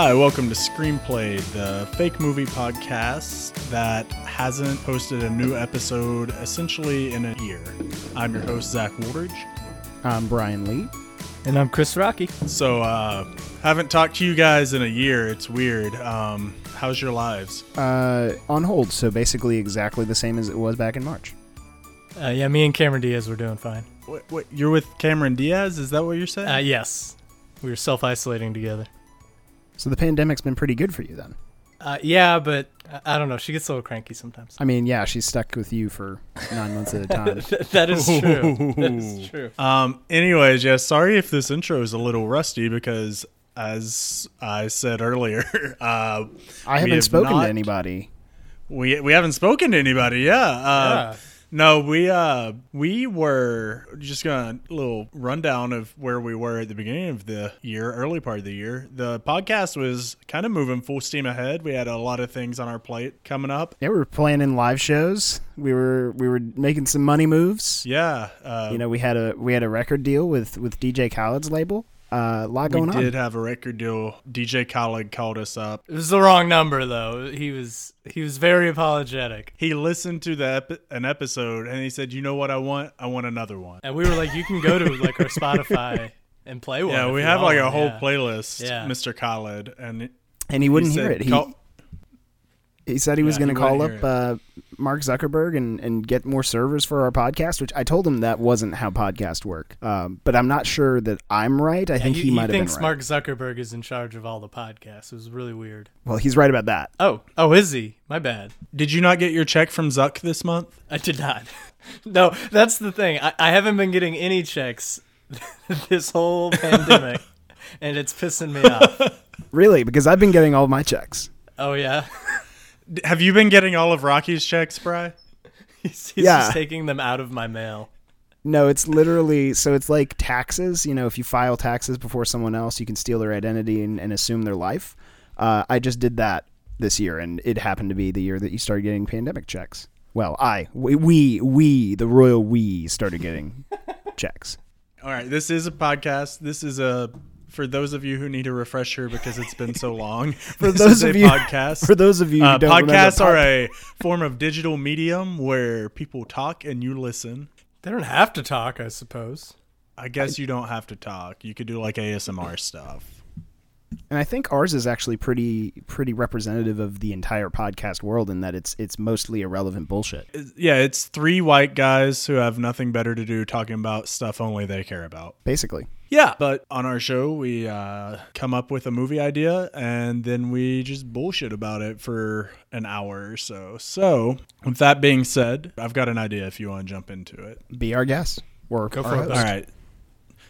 Hi, welcome to Screenplay, the fake movie podcast that hasn't posted a new episode essentially in a year. I'm your host, Zach Woolridge. I'm Brian Lee. And I'm Chris Rocky. So, uh, haven't talked to you guys in a year. It's weird. Um, how's your lives? Uh, on hold, so basically exactly the same as it was back in March. Uh, yeah, me and Cameron Diaz were doing fine. What, what, you're with Cameron Diaz? Is that what you're saying? Uh, yes, we were self isolating together. So the pandemic's been pretty good for you then. Uh, yeah, but I- I don't know. She gets a little cranky sometimes. I mean, yeah, she's stuck with you for nine months at a time. that is true. That is true. Um, anyways, yeah, sorry if this intro is a little rusty because, as I said earlier, uh, I haven't have spoken not- to anybody. we we haven't spoken to anybody. Yeah. Uh, yeah. No, we uh we were just gonna a little rundown of where we were at the beginning of the year, early part of the year. The podcast was kind of moving full steam ahead. We had a lot of things on our plate coming up. Yeah, we were planning live shows. We were we were making some money moves. Yeah, uh, You know, we had a we had a record deal with with DJ Khaled's label. Uh, a lot we did on. have a record deal. DJ Khaled called us up. It was the wrong number though. He was he was very apologetic, He listened to the ep- an episode and he said, "You know what I want? I want another one." and we were like, "You can go to like our Spotify and play one." Yeah, we have like a whole Yeah. playlist, Yeah. Mr. Khaled, and and he wouldn't he hear it. He "Call- he said he was going to call up uh, Mark Zuckerberg and, and get more servers for our podcast, which I told him that wasn't how podcasts work. Um, but I'm not sure that I'm right. I Yeah, think he, might have been thinks right. Mark Zuckerberg is in charge of all the podcasts. It was really weird. well, he's right about that. Oh, oh, is he? My bad. Did you not get your check from Zuck this month? I did not. no, that's the thing. I, I haven't been getting any checks this whole pandemic, and it's pissing me off. Really, because I've been getting all my checks. Oh yeah, Have you been getting all of Rocky's checks, Bry? he's, he's Yeah. just taking them out of my mail. No, it's literally so it's like taxes. You know, if you file taxes before someone else, you can steal their identity and, and assume their life. Uh, I just did that this year, and it happened to be the year that you started getting pandemic checks. Well, I, we, we, we the royal we started getting checks. All right, this is a podcast. This is a for those of you who need a refresher because it's been so long. For those of you, podcast. for those of you who uh, don't remember, podcasts are pod- a form of digital medium where people talk and you listen. They don't have to talk, I suppose. I guess you don't have to talk. You could do like ASMR stuff. and I think ours is actually pretty pretty representative of the entire podcast world in that it's it's mostly irrelevant bullshit. Yeah, it's three white guys who have nothing better to do talking about stuff only they care about. Basically, Yeah, but on our show, we uh, come up with a movie idea and then we just bullshit about it for an hour or so. So, with that being said, I've got an idea if you want to jump into it. be our guest or Go for it. All right.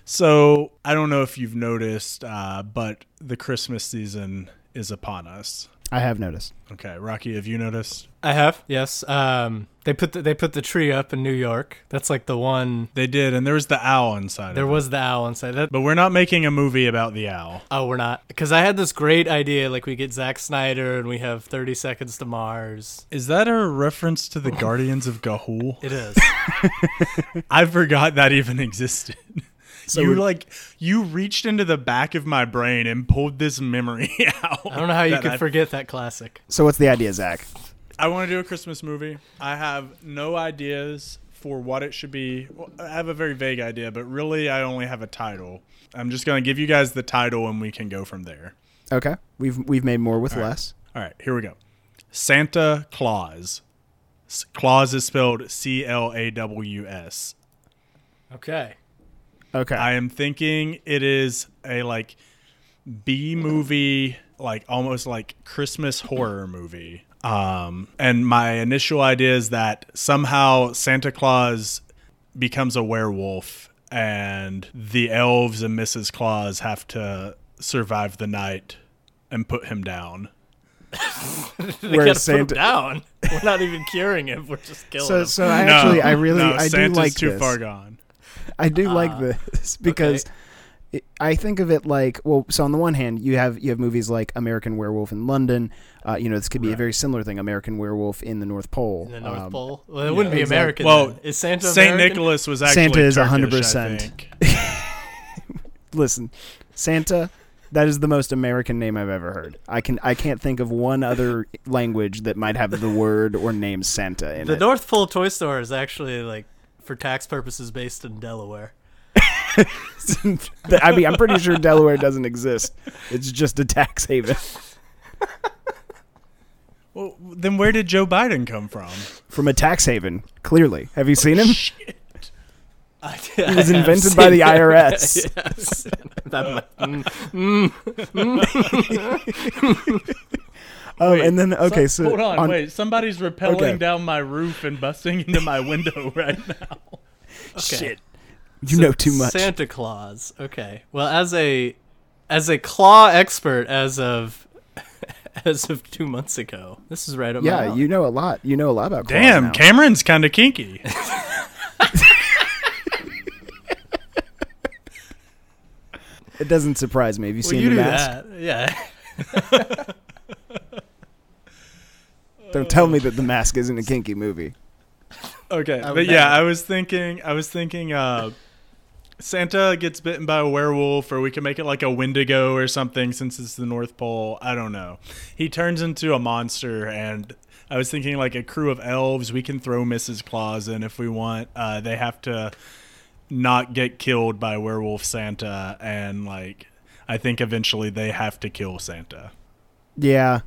So, I don't know if you've noticed, uh, but the Christmas season is upon us. I have noticed. Okay, Rocky, have you noticed? I have, yes. Um, they put the, they put the tree up in New York. That's like the one. They did, and there was the owl inside. There of it. was the owl inside. That but we're not making a movie about the owl. oh, we're not because I had this great idea. Like we get Zack Snyder and we have Thirty Seconds to Mars. Is that a reference to the Guardians of Ga'Hoole? It is. I forgot that even existed. So you we- like you reached into the back of my brain and pulled this memory out. I don't know how you could I, forget that classic. So what's the idea, Zach? I want to do a Christmas movie. I have no ideas for what it should be. Well, I have a very vague idea, but really I only have a title. I'm just going to give you guys the title and we can go from there. Okay, we've we've made more with All right. less. All right, here we go. Santa Claus. S- Claus is spelled C L A W S. Okay. Okay, I am thinking it is a like B movie, like almost like Christmas horror movie. Um, and my initial idea is that somehow Santa Claus becomes a werewolf, and the elves and Mrs. Claus have to survive the night and put him down. They Where gotta put Santa- him down. We're not even curing him. We're just killing so him. so I No, actually I really no, I Santa's do like too this. far gone. I do like Ah, this because it, I think of it like well. So on the one hand, you have you have movies like American Werewolf in London. Uh, you know, this could be a very similar thing. American Werewolf in the North Pole. in the North Um, Pole. Well, it wouldn't be exactly. American. Well, then. is Santa Saint American? Nicholas was actually Santa is 100%. Listen, Santa That is the most American name I've ever heard. I can I can't think of one other language that might have the word or name Santa in The it. The North Pole Toy Store is actually like for tax purposes based in Delaware. I mean, I'm pretty sure Delaware doesn't exist. It's just a tax haven. Well, then where did Joe Biden come from? From a tax haven, clearly. Have you seen him? Shit. I, He was invented by the IRS. yes. That might- Um, Wait, and then okay, so hold on, wait. Somebody's rappelling Okay. down my roof and busting into my window right now. shit, you know too much. Santa Claus. Okay. Well, as a as a claw expert as of as of 2 months ago. This is right up yeah, alley. you know a lot. You know a lot about. claws Damn, now. Cameron's kind of kinky. It doesn't surprise me. Have you well, seen you the do mask? that. Yeah. Don't tell me that the mask isn't a kinky movie. Okay, but yeah. I was thinking, I was thinking, uh, Santa gets bitten by a werewolf, or we can make it like a Wendigo or something, since it's the North Pole. I don't know. He turns into a monster, and I was thinking like a crew of elves. We can throw Mrs. Claus in if we want. Uh, they have to not get killed by werewolf Santa, and like I think eventually they have to kill Santa. Yeah.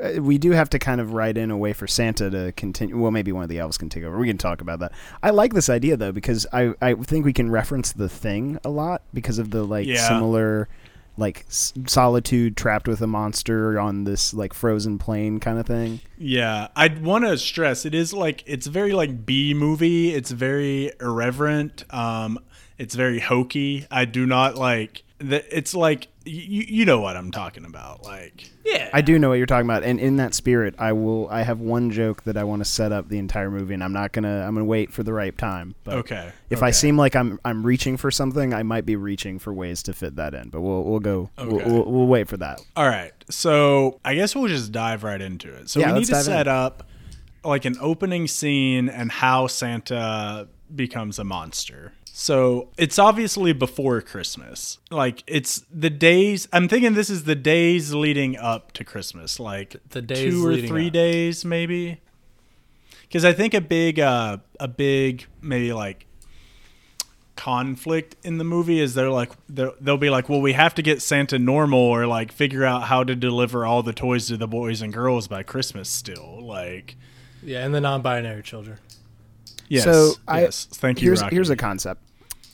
Uh, We do have to kind of write in a way for Santa to continue. Well, maybe one of the elves can take over. We can talk about that. I like this idea though because I I think we can reference the thing a lot because of the like Yeah. similar like s- solitude trapped with a monster on this like frozen plane kind of thing. Yeah, I'd want to stress it is like it's very like B movie. It's very irreverent. Um, it's very hokey. I do not like that. It's like you you know what I'm talking about. Like Yeah. I do know what you're talking about, and in that spirit, I will. I have one joke that I want to set up the entire movie, and I'm not gonna. I'm gonna wait for the right time. But okay, If I seem like I'm I'm reaching for something, I might be reaching for ways to fit that in. But we'll we'll go. We'll, Okay. we'll, we'll wait for that. All right. So I guess we'll just dive right into it. So Yeah, we need to set in. up like an opening scene and how Santa becomes a monster. So it's obviously before Christmas. Like it's the days. I'm thinking this is the days leading up to Christmas. Like The days two or three up. days, maybe. Because I think a big, uh, a big maybe like conflict in the movie is they're like they're, they'll be like well we have to get santa normal or like figure out how to deliver all the toys to the boys and girls by christmas still like yeah, and the non-binary children. Yes so I yes thank you here's Rocky. here's a concept.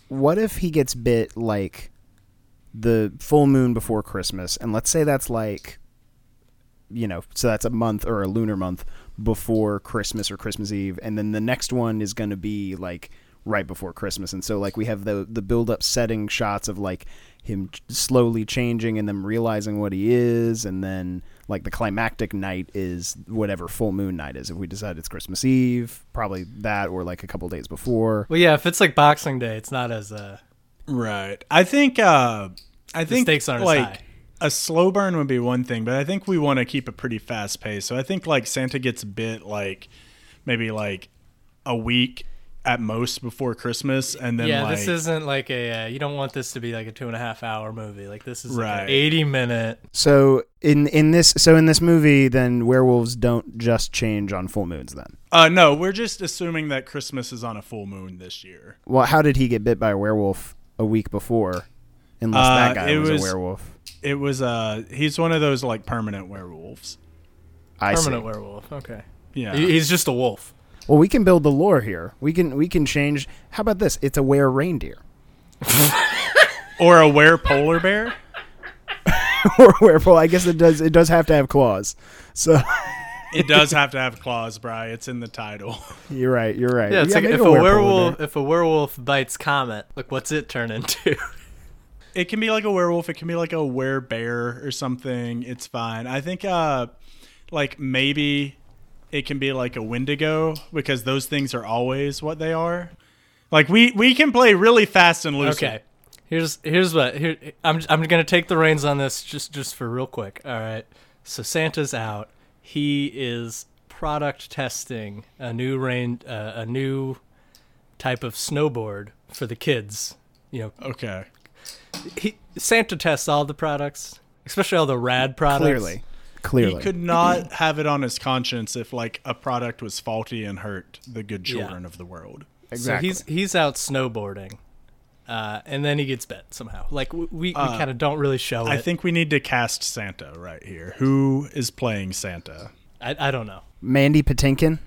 What if he gets bit like the full moon before Christmas, and let's say that's like, you know, so that's a month or a lunar month before Christmas or Christmas Eve, and then the next one is going to be like right before Christmas, and so like we have the the build up setting shots of like him slowly changing and them realizing what he is, and then like the climactic night is whatever full moon night is. If we decide it's Christmas Eve, probably that or like a couple days before. Well, yeah, if it's like Boxing Day, it's not as uh right i think uh i think stakes aren't as like high. a slow burn would be one thing but i think we want to keep a pretty fast pace so i think like santa gets bit like maybe like a week at most before christmas and then yeah, like this isn't like a. Uh, you don't want this to be like a two and a half hour movie. Like this is like Right. an eighty minute. So in in this so in this movie, then werewolves don't just change on full moons. Then, uh no we're just assuming that christmas is on a full moon this year well, how did he get bit by a werewolf a week before? Unless Uh, that guy it was, was- a werewolf. It was uh he's one of those like permanent werewolves. I see. Permanent werewolf. Okay. Yeah. He's just a wolf. Well, we can build the lore here. We can we can change. How about this? It's a were reindeer or a were polar bear? or werewolf. I guess it does. It does have to have claws. So It does have to have claws, Bry. It's in the title. you're right. You're right. Yeah, it's like if a werepolar werewolf if a werewolf bites Comet, like what's it turn into? It can be like a werewolf, it can be like a were bear or something. It's fine. I think uh like maybe it can be like a wendigo because those things are always what they are. Like we we can play really fast and loose. okay. Here's here's what here I'm I'm gonna take the reins on this just just for real quick. All right. So Santa's out. He is product testing a new rain uh, a new type of snowboard for the kids. You know, Okay. he Santa tests all the products, especially all the rad products. Clearly, clearly. He could not have it on his conscience if like a product was faulty and hurt the good Yeah. children of the world. exactly. So he's he's out snowboarding, uh, and then he gets bit somehow. Like we we, we Uh, kind of don't really show it. I think we need to cast Santa right here. Who is playing Santa? I, I don't know. Mandy Patinkin.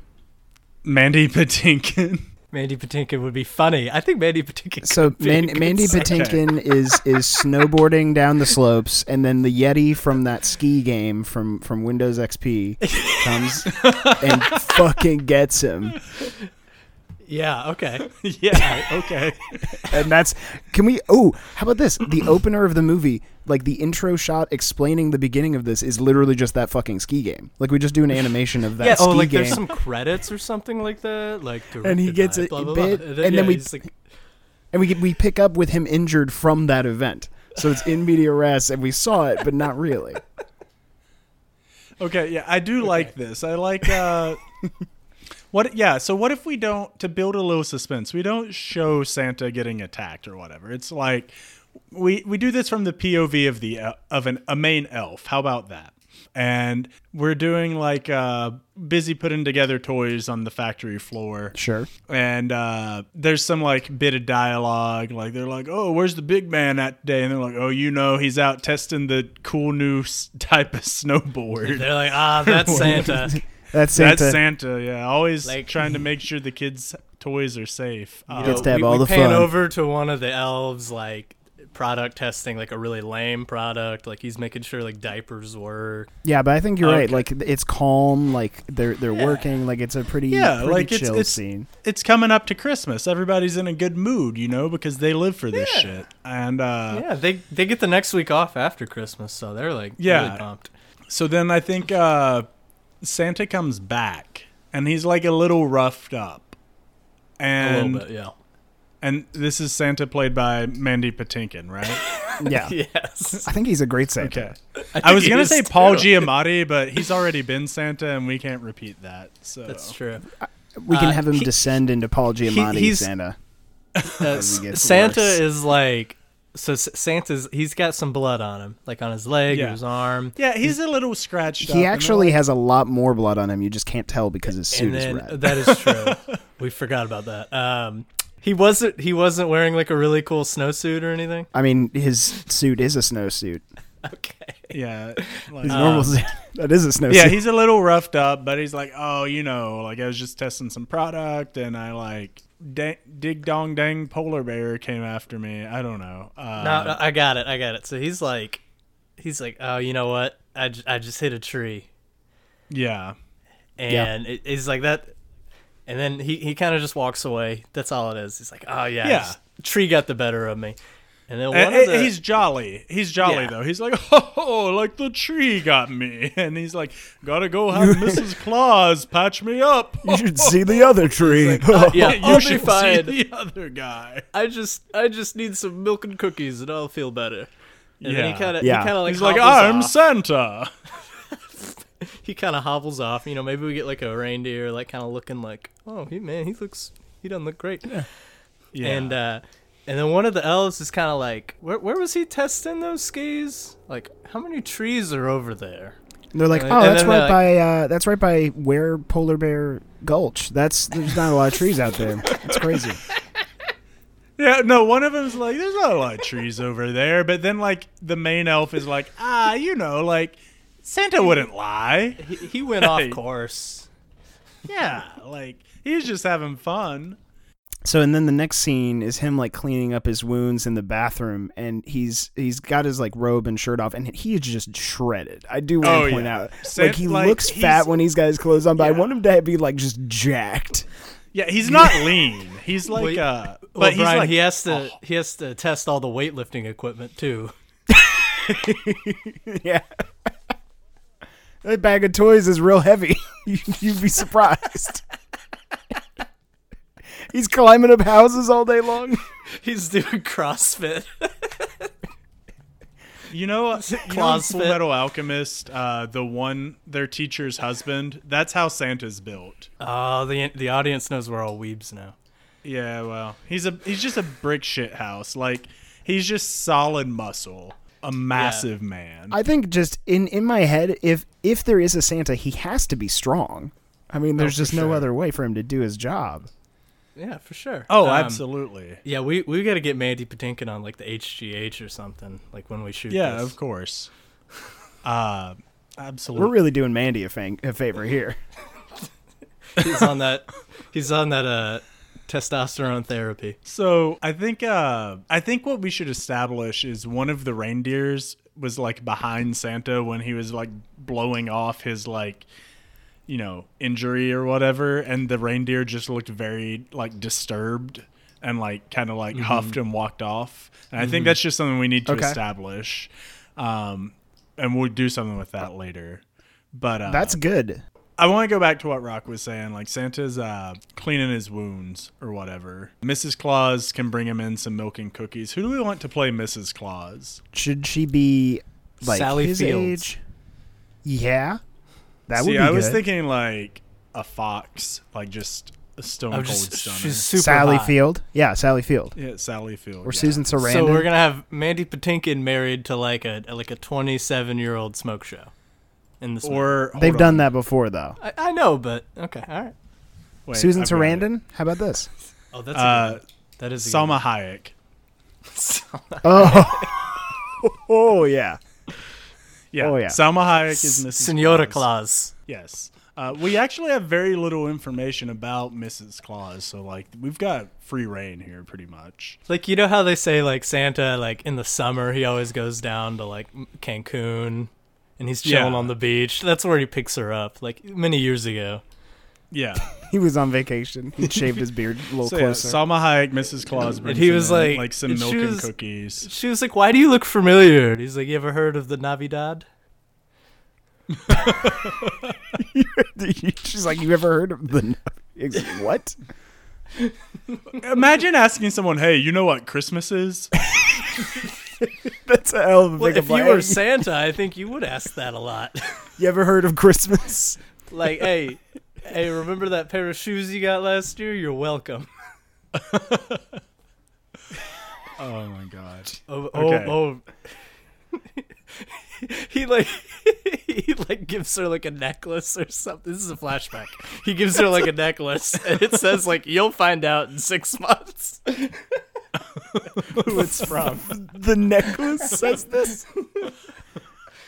Mandy Patinkin. Mandy Patinkin would be funny. I think Mandy Patinkin. So could be a Man- Mandy Patinkin is is snowboarding down the slopes, and then the Yeti from that ski game from from Windows XP comes and fucking gets him. Yeah. Okay. yeah. Okay. And that's can we? Oh, how about this? The opener of the movie, like the intro shot explaining the beginning of this, is literally just that fucking ski game. Like we just do an animation of that yeah. Oh, like game. there's some credits or something like that. Like And he gets by a blah, blah, bit, blah. and then yeah, we- like, and we get, we pick up with him injured from that event. So it's in media res, and we saw it, but not really. Okay, yeah, I do like this. I like uh what yeah, so what if we don't to build a little suspense, we don't show Santa getting attacked or whatever. It's like we we do this from the POV of the el- of an a main elf. How about that? And we're doing like uh busy putting together toys on the factory floor Sure. and uh, there's some like bit of dialogue like they're like oh where's the big man at today and they're like oh you know he's out testing the cool new s- type of snowboard they're like, ah, that's Santa. That's Santa. that's santa yeah always Like- trying to make sure the kids toys are safe You Uh, Gets to have we, all we the pan fun. over to one of the elves, like product testing, like a really lame product. Like he's making sure like diapers work. Yeah, but I think you're right. Like it's calm. Like they're they're working. Like it's a pretty Yeah, pretty like, it's- chill it's- scene. it's coming up to christmas everybody's in a good mood you know because they live for this shit and uh yeah, they they get the next week off after Christmas, so they're like Yeah. really pumped. So then I think uh, Santa comes back and he's like a little roughed up. A And little bit, yeah. and this is Santa played by Mandy Patinkin, right? Yeah, Yes. I think he's a great Santa. Okay. I, was gonna say is, Paul too. Giamatti, but he's already been Santa, and we can't repeat that. So That's true. We can Uh, have him he- descend into Paul Giamatti he's- Santa. Uh, As he gets Santa worse. is like so. Santa's he's got some blood on him, like on his leg or his arm. Yeah, he's a little scratched. He and actually they're has a lot more blood on him. You just can't tell because his suit and is red. that is true. we forgot about that. Um, he wasn't he wasn't wearing like a really cool snowsuit or anything. I mean, his suit is a snowsuit. Okay. yeah, like- His normal Um, suit. That is a snowsuit. yeah, he's a little roughed up, but he's like, oh, you know, like I was just testing some product, and I like da- dig dong dang polar bear came after me. I don't know. Uh, No, no, I got it. I got it. So he's like, he's like, oh, you know what? I, j- I just hit a tree, yeah, and it, he's like that, and then he, he kind of just walks away. That's all it is. He's like, oh yeah, Yeah. tree got the better of me, and then one And- of the, he's jolly. He's jolly Yeah. though. He's like, oh, like the tree got me, and he's like, gotta go have Mrs. Claus patch me up. You should see the other tree. yeah, you I'll be should see the other guy. I just I just need some milk and cookies, and I'll feel better. And then he Yeah. kind of Yeah. he kind of like He's like, hobbles I'm off. Santa. he kind of hobbles off. You know, maybe we get like a reindeer, like kind of looking like, oh, he man, he looks, he doesn't look great. Yeah. And uh, and then one of the elves is kind of like, where where was he testing those skis? Like, how many trees are over there? They're like, And oh, that's right they're by uh, that's right by where Polar Bear Gulch. That's there's not a lot of trees out there. It's crazy. Yeah, no, one of them's like, there's not a lot of trees over there. But then, like, the main elf is like, ah, you know, like, Santa wouldn't lie. He, he went off course. Yeah, like, he's just having fun. So and then the next scene is him like cleaning up his wounds in the bathroom, and he's he's got his like robe and shirt off, and he is just shredded. I do want to Oh, point yeah. out, San- like he like, looks fat when he's got his clothes on, but I want him to be like just jacked. Yeah, he's not lean. He's like, Well, uh, but Well, he's Brian, like, he has to oh, he has to test all the weightlifting equipment too. yeah. That bag of toys is real heavy. You'd be surprised. He's climbing up houses all day long. He's doing CrossFit. you know, you know in Full Metal Alchemist, uh, the one, their teacher's husband, that's how Santa's built. Oh, the the audience knows we're all weebs now. Yeah, well, he's a he's just a brick shit house. Like He's just solid muscle, a massive man. I think just in in my head, if if there is a Santa, he has to be strong. I mean, there's for just no sure. other way for him to do his job. Yeah, for sure. oh, Um, absolutely. Yeah, we we got to get Mandy Patinkin on like the HGH or something, like when we shoot. Yeah, this. of course. Uh, absolutely. We're really doing Mandy a, fang- a favor here. he's on that. He's on that uh, testosterone therapy. So I think uh, I think what we should establish is one of the reindeers was like behind Santa when he was like blowing off his like you know injury or whatever, and the reindeer just looked very like disturbed and like kind of like huffed and walked off. And I think that's just something we need to Okay. establish, um, and we'll do something with that later. But uh, That's good. I want to go back to what Rock was saying. Like Santa's uh, cleaning his wounds or whatever. Mrs. Claus can bring him in some milk and cookies. Who do we want to play Mrs. Claus? Should she be like Sally his Fields. age? Yeah, that would See, be I was good. thinking like a fox, like just a stone I'm cold just stunner. she's super Sally hot. Field. Yeah, Sally Field yeah, Sally Field or yeah. Susan Sarandon. So we're gonna have Mandy Patinkin married to like a like a 27 year old smoke show. In this movie. Or They've done that before, though. I, I know, but okay, all right. Wait, Susan I've. Sarandon. How about this? Oh, that's a Uh, good that is a good Salma Hayek. one. Oh, oh yeah. Yeah. Oh, yeah. Salma Hayek is Mrs. Senora Claus. Claus. Yes. Uh, we actually have very little information about Mrs. Claus, so like we've got free reign here, pretty much. Like you know how they say like Santa like in the summer he always goes down to like Cancun and he's chilling Yeah. on the beach. That's where he picks her up like many years ago. Yeah. He was on vacation. He shaved his beard a little So yeah, closer. Salma Hayek, Mrs. Claus, and he was like- like some and milk she and cookies. She was like, "Why do you look familiar?" He's like, "You ever heard of the Navidad?" She's like, "You ever heard of the Navidad? what?" Imagine asking someone, "Hey, you know what Christmas is?" That's a hell of a Well, big if you were Santa, I think you would ask that a lot. You ever heard of Christmas? like, hey, hey, remember that pair of shoes you got last year? You're welcome. Oh my god. Oh, oh Okay. oh, oh. he like he like gives her like a necklace or something. This is a flashback. He gives her like a necklace, and it says like you'll find out in six months who it's from. the necklace says this.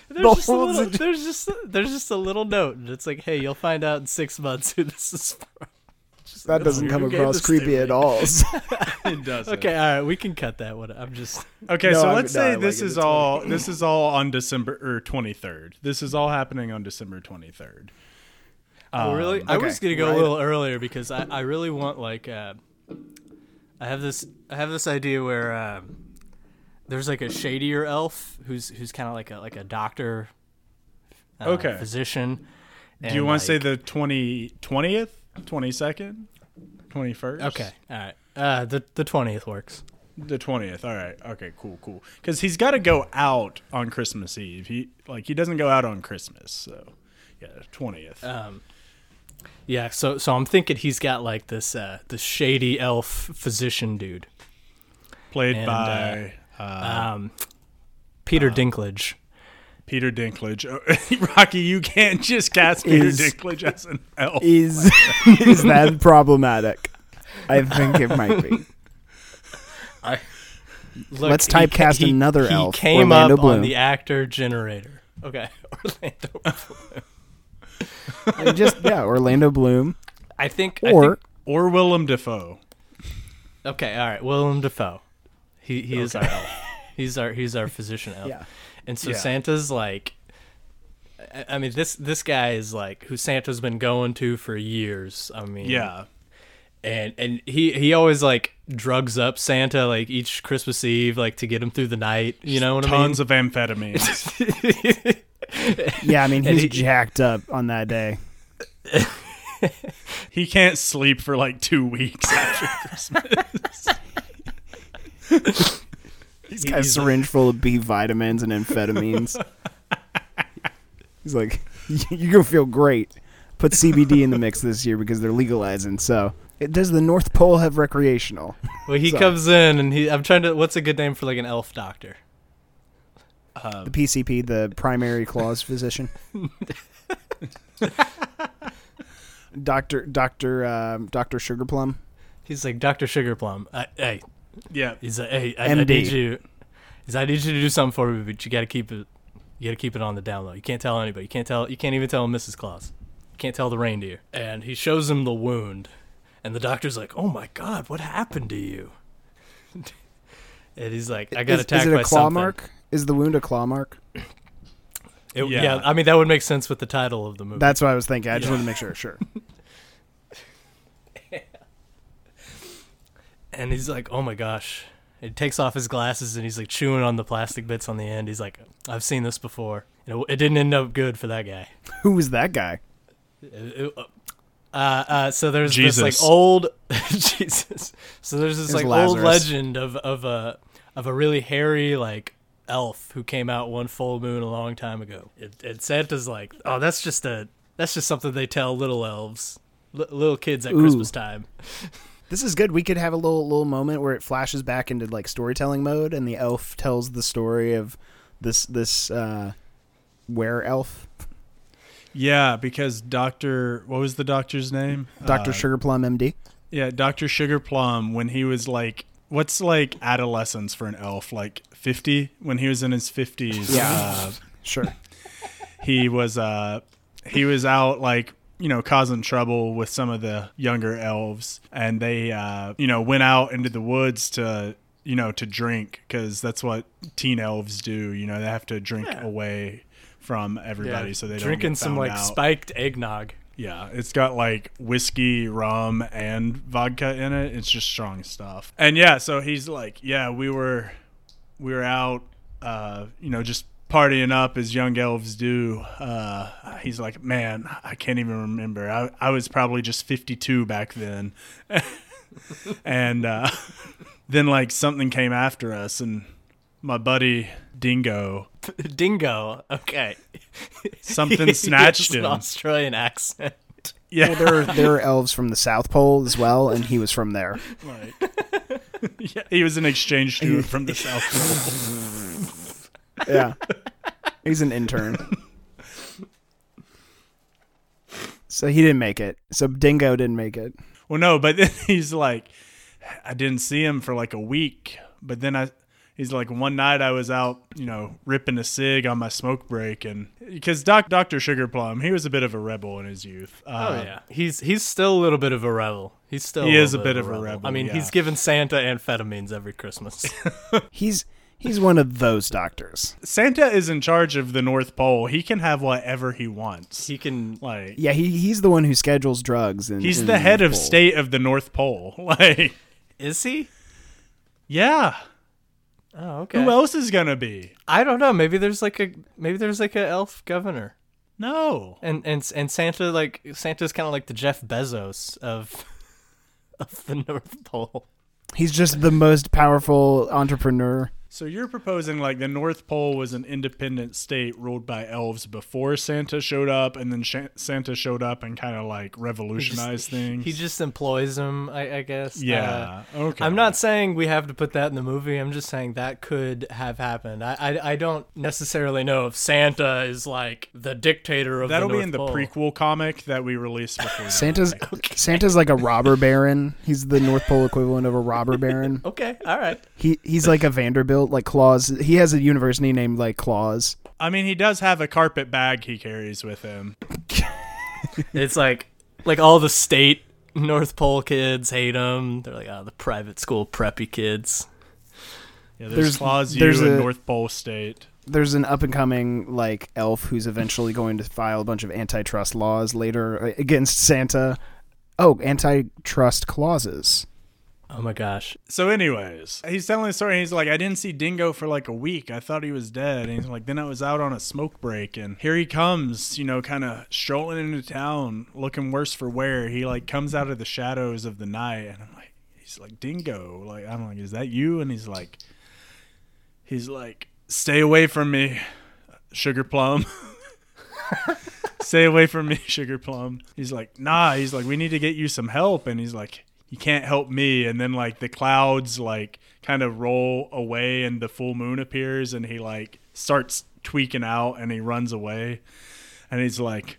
There's The just, a little, situ- there's just there's just a little note, and it's like, hey, you'll find out in six months who this is from. Just- That doesn't come across creepy me. at all. It doesn't. Okay, all right, we can cut that one. I'm just Okay, No, so I- let's no, say like this it. is It's all this is all on December or 23rd. This is all happening on December 23rd. Oh, really? I okay, was gonna go right. a little earlier because I, I really want like uh, I have this I have this idea where um, there's like a shadier elf who's who's kind of like a like a doctor, uh, Okay. physician. Do you want to say the 20 20th, 22nd, 21st? Okay, all right. Uh, the the twentieth works. The 20th. All right. Okay, cool, cool. Cuz he's got to go out on Christmas Eve. He like he doesn't go out on Christmas. So, yeah, 20th. Um, yeah. So so I'm thinking he's got like this uh this shady elf physician dude. Played and, by uh, Um, Peter Dinklage. Peter Dinklage. Rocky, you can't just cast Peter Is- Dinklage as an elf. is is that problematic? I think it might be. Look, Let's he ca- typecast he- another he elf, came Orlando up on the actor generator. Okay, Orlando. Bloom. I just yeah, Orlando Bloom I think. I or or Willem Dafoe. okay, all right. Willem Dafoe. He he is our elf. He's our he's our physician elf. yeah. And so Yeah. Santa's like. I- I mean, this this guy is like who Santa's been going to for years. I mean, Yeah. and and he he always like drugs up Santa like each Christmas Eve like to get him through the night. You know what Tons of amphetamines. Yeah, I mean he's he- jacked up on that day. he can't sleep for like two weeks after Christmas. He's got a syringe full of B vitamins and amphetamines. He's like, you're gonna feel great. Put CBD in the mix this year because they're legalizing. So It, does the North Pole have recreational? Well, he Sorry. comes in and he. I'm trying to. What's a good name for like an elf doctor? Uh, The PCP, the primary clause physician. Doctor Doctor um, Doctor Sugarplum. He's like Doctor Sugarplum. I, hey, yeah. he's like, hey, I, I MD. need you. He's, I need you to do something for me, but you got to keep it. You got to keep it on the down low. You can't tell anybody. You can't tell. You can't even tell Mrs. Claus. You can't tell the reindeer. And he shows him the wound, and the doctor's like, "Oh my God, what happened to you?" and he's like, "I got is, attacked is it by a claw something." mark? Is the wound a claw mark? It- Yeah. yeah. I mean that would make sense with the title of the movie. That's what I was thinking. I just Yeah. wanted to make sure. Sure. and he's like, "Oh my gosh!" He takes off his glasses and he's like chewing on the plastic bits on the end. He's like, "I've seen this before. It, it didn't end up good for that guy." Who was that guy? It- it- uh, uh, so there's Jesus. this like old Jesus. So there's this It was like old legend of of a of a really hairy like elf who came out one full moon a long time ago. It, and Santa's like, "Oh, that's just a that's just something they tell little elves, li- little kids at Ooh. Christmas time." This is good. We could have a little little moment where it flashes back into like storytelling mode, and the elf tells the story of this this uh, were elf, Yeah, because Doctor, what was the doctor's name? Doctor Uh, Sugarplum, MD. Yeah, Doctor Sugar Plum. When he was like, what's like adolescence for an elf? Like fifty? When he was in his fifties, Yeah. uh, Sure. he was uh, he was out like you know causing trouble with some of the younger elves, and they uh, you know went out into the woods to you know to drink because that's what teen elves do. You know they have to drink Yeah. away from everybody so they don't drinking some like out. spiked eggnog. Yeah, it's got like whiskey, rum, and vodka in it. It's just strong stuff. And yeah, so he's like, yeah, we were we were out uh, you know, just partying up as young elves do. Uh, he's like, man, I can't even remember. I, I was probably just 52 back then. and uh, then like something came after us and my buddy Dingo, Dingo. Okay. something He gets snatched an him. Australian accent. Yeah. Well, there are, there are elves from the South Pole as well, and he was from there. Right. yeah, he was an exchange student from the South Pole. Yeah. He's an intern. So he didn't make it. So Dingo didn't make it. Well, no, but then he's like, I didn't see him for like a week. But then I, he's like, one night I was out, you know, ripping a cig on my smoke break, and because Doc Doctor Sugarplum, he was a bit of a rebel in his youth. Uh, Oh yeah, he's he's still a little bit of a rebel. He's still He a is a bit of a rebel, I mean, yeah. he's given Santa amphetamines every Christmas. He's he's one of those doctors. Santa is in charge of the North Pole. He can have whatever he wants. he can. like, Yeah, he he's the one who schedules drugs. And he's the head of state of the North Pole. Like, Is he? yeah. Oh, okay. Who else is gonna be? I don't know. Maybe there's like a maybe there's like a elf governor, No. and and and Santa like Santa's kind of like the Jeff Bezos of of the North Pole. He's just the most powerful entrepreneur. So you're proposing like the North Pole was an independent state ruled by elves before Santa showed up, and then Sha- Santa showed up and kind of like revolutionized things. He just employs them, I, I guess. Uh, yeah. okay. I'm not saying we have to put that in the movie. I'm just saying that could have happened. I I, I don't necessarily know if Santa is like the dictator of That'll the be North in the prequel comic that we released before. the Santa's movie. Santa's like a robber baron. He's the North Pole equivalent of a robber baron. Okay, all right. He he's like a Vanderbilt, like Claus. He has a university named like Claus. I mean, he does have a carpet bag he carries with him. It's like like all the state North Pole kids hate him. They're like, oh, the private school preppy kids. Yeah, there's, There's- Claus there's U in a- North Pole State. There's an up and coming like elf who's eventually going to file a bunch of antitrust laws later uh, against Santa. Oh, antitrust clauses. Oh my gosh. So, anyways, he's telling the story. And he's like, I didn't see Dingo for like a week. I thought he was dead. And he's like, then I was out on a smoke break, and here he comes, you know, kind of strolling into town, looking worse for wear. He like comes out of the shadows of the night, and I'm like, he's like Dingo. Like I'm like, is that you? And he's like, he's like, stay away from me, sugar plum. stay away from me, Sugar Plum. He's like, nah. He's like, we need to get you some help. And he's like, you can't help me. And then like the clouds like kind of roll away and the full moon appears and he like starts tweaking out and he runs away. And he's like,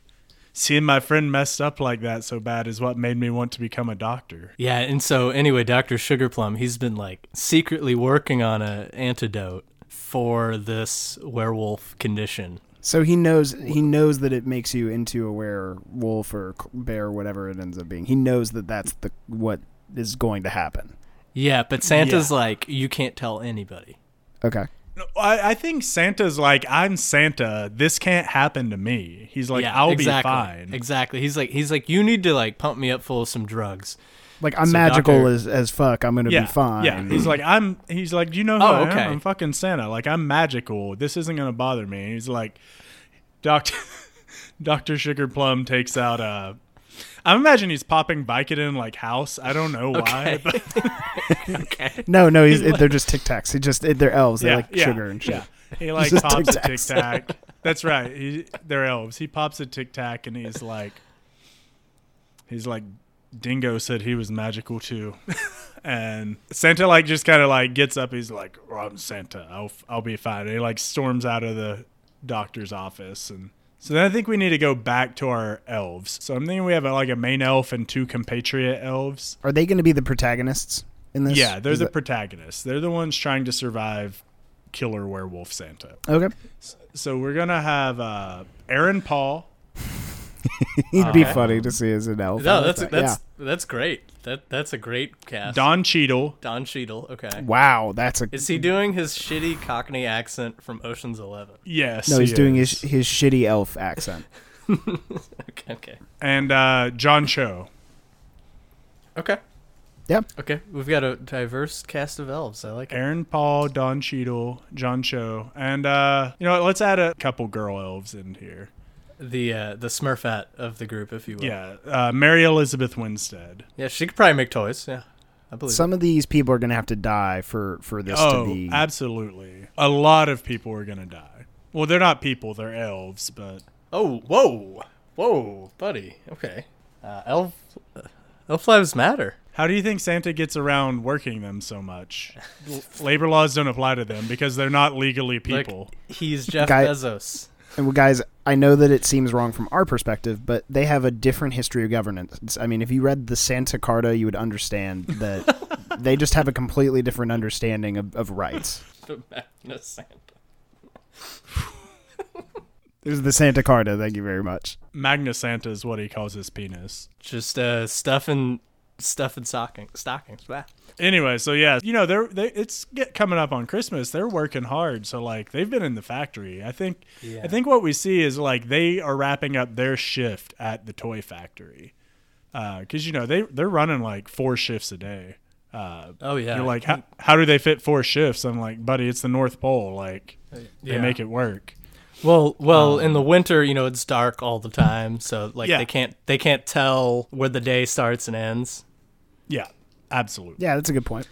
seeing my friend messed up like that so bad is what made me want to become a doctor. Yeah, and so anyway, Dr. Sugarplum, he's been like secretly working on a antidote for this werewolf condition. So he knows he knows that it makes you into a werewolf or c- bear, whatever it ends up being. He knows that that's the what is going to happen. Yeah, but Santa's Yeah. like, you can't tell anybody. Okay. No, I, I think Santa's like, I'm Santa. This can't happen to me. He's like, yeah, I'll exactly, be fine. Exactly. He's like, he's like, you need to like pump me up full of some drugs. Like I'm So magical Doctor- as as fuck. I'm gonna yeah, be fine. Yeah, he's like, I'm. He's like, you know who Oh, I am? okay. I'm fucking Santa. Like, I'm magical. This isn't gonna bother me. He's like, Doctor Doctor Sugar Plum takes out a. I imagine he's popping Vicodin like house. I don't know why, Okay. but okay. no, no, he's they're just Tic Tacs. He just they're elves. They yeah, like yeah, sugar and shit. Yeah. He like just pops a Tic tic Tacs. tac. That's right. He, they're elves. He pops a tic tac and he's like, he's like, Dingo said he was magical too. and Santa like just kind of like gets up. He's like, oh, I'm Santa. I'll I'll be fine. And he like storms out of the doctor's office and. So then I think we need to go back to our elves. So I'm thinking we have a, like a main elf and two compatriot elves. Are they going to be the protagonists in this? Yeah, they're Is the that- protagonists. They're the ones trying to survive killer werewolf Santa. okay. So we're gonna have uh, Aaron Paul. He'd be Okay. funny to see as an elf. I No, like that's that. that's that's great. That that's a great cast. Don Cheadle. Don Cheadle. Okay. Wow, that's a Is he doing his shitty Cockney accent from Ocean's Eleven? Yes. no. He's he doing is. his his shitty elf accent. Okay. Okay. and uh, John Cho. Okay. Yeah. Okay. We've got a diverse cast of elves. I like it. Aaron Paul, Don Cheadle, John Cho, and uh, you know what? Let's add a couple girl elves in here. The uh, the Smurfette of the group, if you will. Yeah, uh, Mary Elizabeth Winstead. Yeah. She could probably make toys. Yeah. I believe. Some of these people are going to have to die for for this oh, to be. absolutely. A lot of people are gonna die. Well, they're not people; they're elves. But Oh, whoa, whoa, buddy. Okay. Uh, elf, uh, elf lives matter. how do you think Santa gets around working them so much? Labor laws don't apply to them because they're not legally Like, people. he's Jeff Guy- Bezos. And well, guys, I know that it seems wrong from our perspective, but they have a different history of governance. I mean, if you read the Santa Carta, you would understand that they just have a completely different understanding of, of rights. The Magna Santa. There's the Santa Carta. Thank you very much. Magna Santa is what he calls his penis. Just uh, stuffing, stuffing stocking, stockings. Bah. Anyway, so yeah, you know they're they, it's get, coming up on Christmas. They're working hard, so like they've been in the factory. I think Yeah. I think what we see is like they are wrapping up their shift at the toy factory, uh, because you know they they're running like four shifts a day. Uh, Oh yeah. You're like, how, how do they fit four shifts? I'm like, buddy, it's the North Pole. Like uh, they Yeah. make it work. Well, well, in um, the winter, you know, it's dark all the time, so like Yeah. they can't they can't tell where the day starts and ends. Yeah, absolutely. Yeah, that's a good point.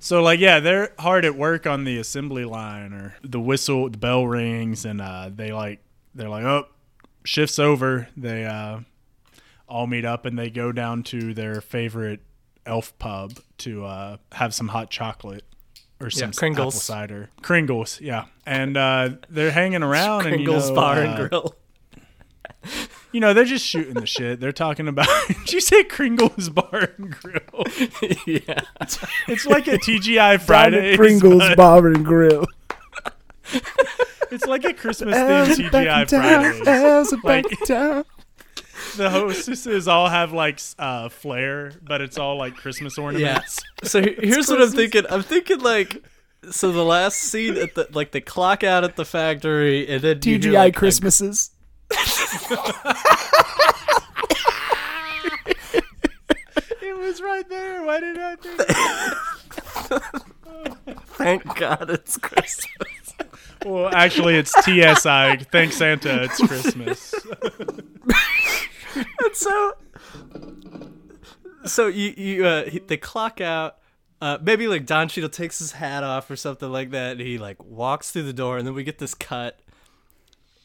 So like yeah, they're hard at work on the assembly line or the whistle, the bell rings, and uh, they like they're like oh, shift's over. They uh, all meet up and they go down to their favorite elf pub to uh, have some hot chocolate or some s- Kringles. apple cider. Kringles, yeah, and uh, they're hanging around and you Kringles know, Bar uh, and Grill. You know, they're just shooting the shit. They're talking about. Did you say Kringles Bar and Grill? yeah. It's like a TGI Down Fridays. Pringles but- Bar and Grill. It's like a Christmas themed TGI are Like- in. The hostesses all have like uh, flair, but it's all like Christmas Yeah. ornaments. So he- here's what I'm thinking. I'm thinking like, so the last scene at the like the clock out at the factory, and then TGI like, Christmases. It was right there. Why did I think? Thank God it's Christmas. Well, actually, it's TSI. Thanks, Santa. It's Christmas. And so, so you you uh, he- they clock out. Uh, maybe like Don Cheadle takes his hat off or something like that, and he like walks through the door, and then we get this cut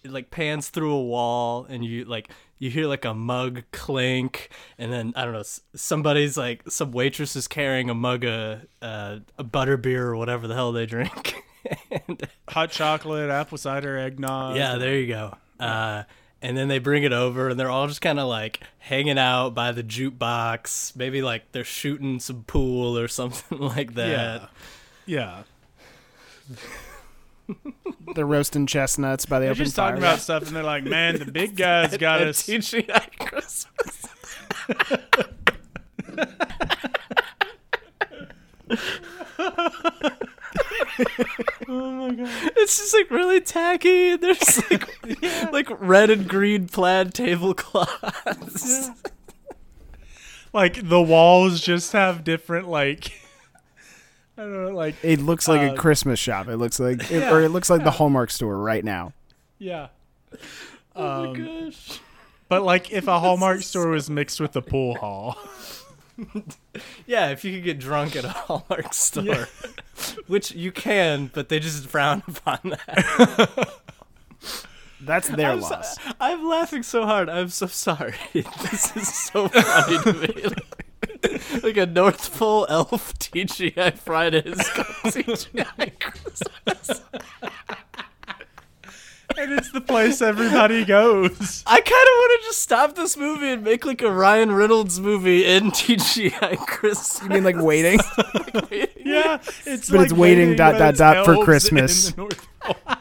it like pans through a wall and you like you hear like a mug clink and then I don't know somebody's like some waitress is carrying a mug of uh, a butter beer or whatever the hell they drink. and, Hot chocolate, apple cider, eggnog. yeah, there you go. Uh, and then they bring it over, and they're all just kind of like hanging out by the jukebox. Maybe like they're shooting some pool or something like that. yeah. Yeah. They're roasting chestnuts by the They're open just fire. talking about stuff, and they're like, "Man, the big guys got At us." TGI Christmas. Oh my god. It's just like really tacky, and there's like like red and green plaid tablecloths. Like the walls just have different like. I don't know, like It looks like Uh, a Christmas shop. It looks like, it, yeah, or it looks like the Hallmark store right now. yeah. Oh Um, my gosh. But like if a Hallmark store was mixed with a pool hall. Yeah, if you could get drunk at a Hallmark store, which you can, but they just frown upon that. That's their I'm, so- loss. I'm laughing so hard. I'm so sorry. This is so funny to me. like a North Pole elf TGI Fridays called TGI Christmas. and it's the place everybody goes. I kind of want to just stop this movie and make like a Ryan Reynolds movie in TGI Christmas. You mean like waiting? Yeah, it's But like it's waiting dot, dot, dot for Christmas. in the North Pole.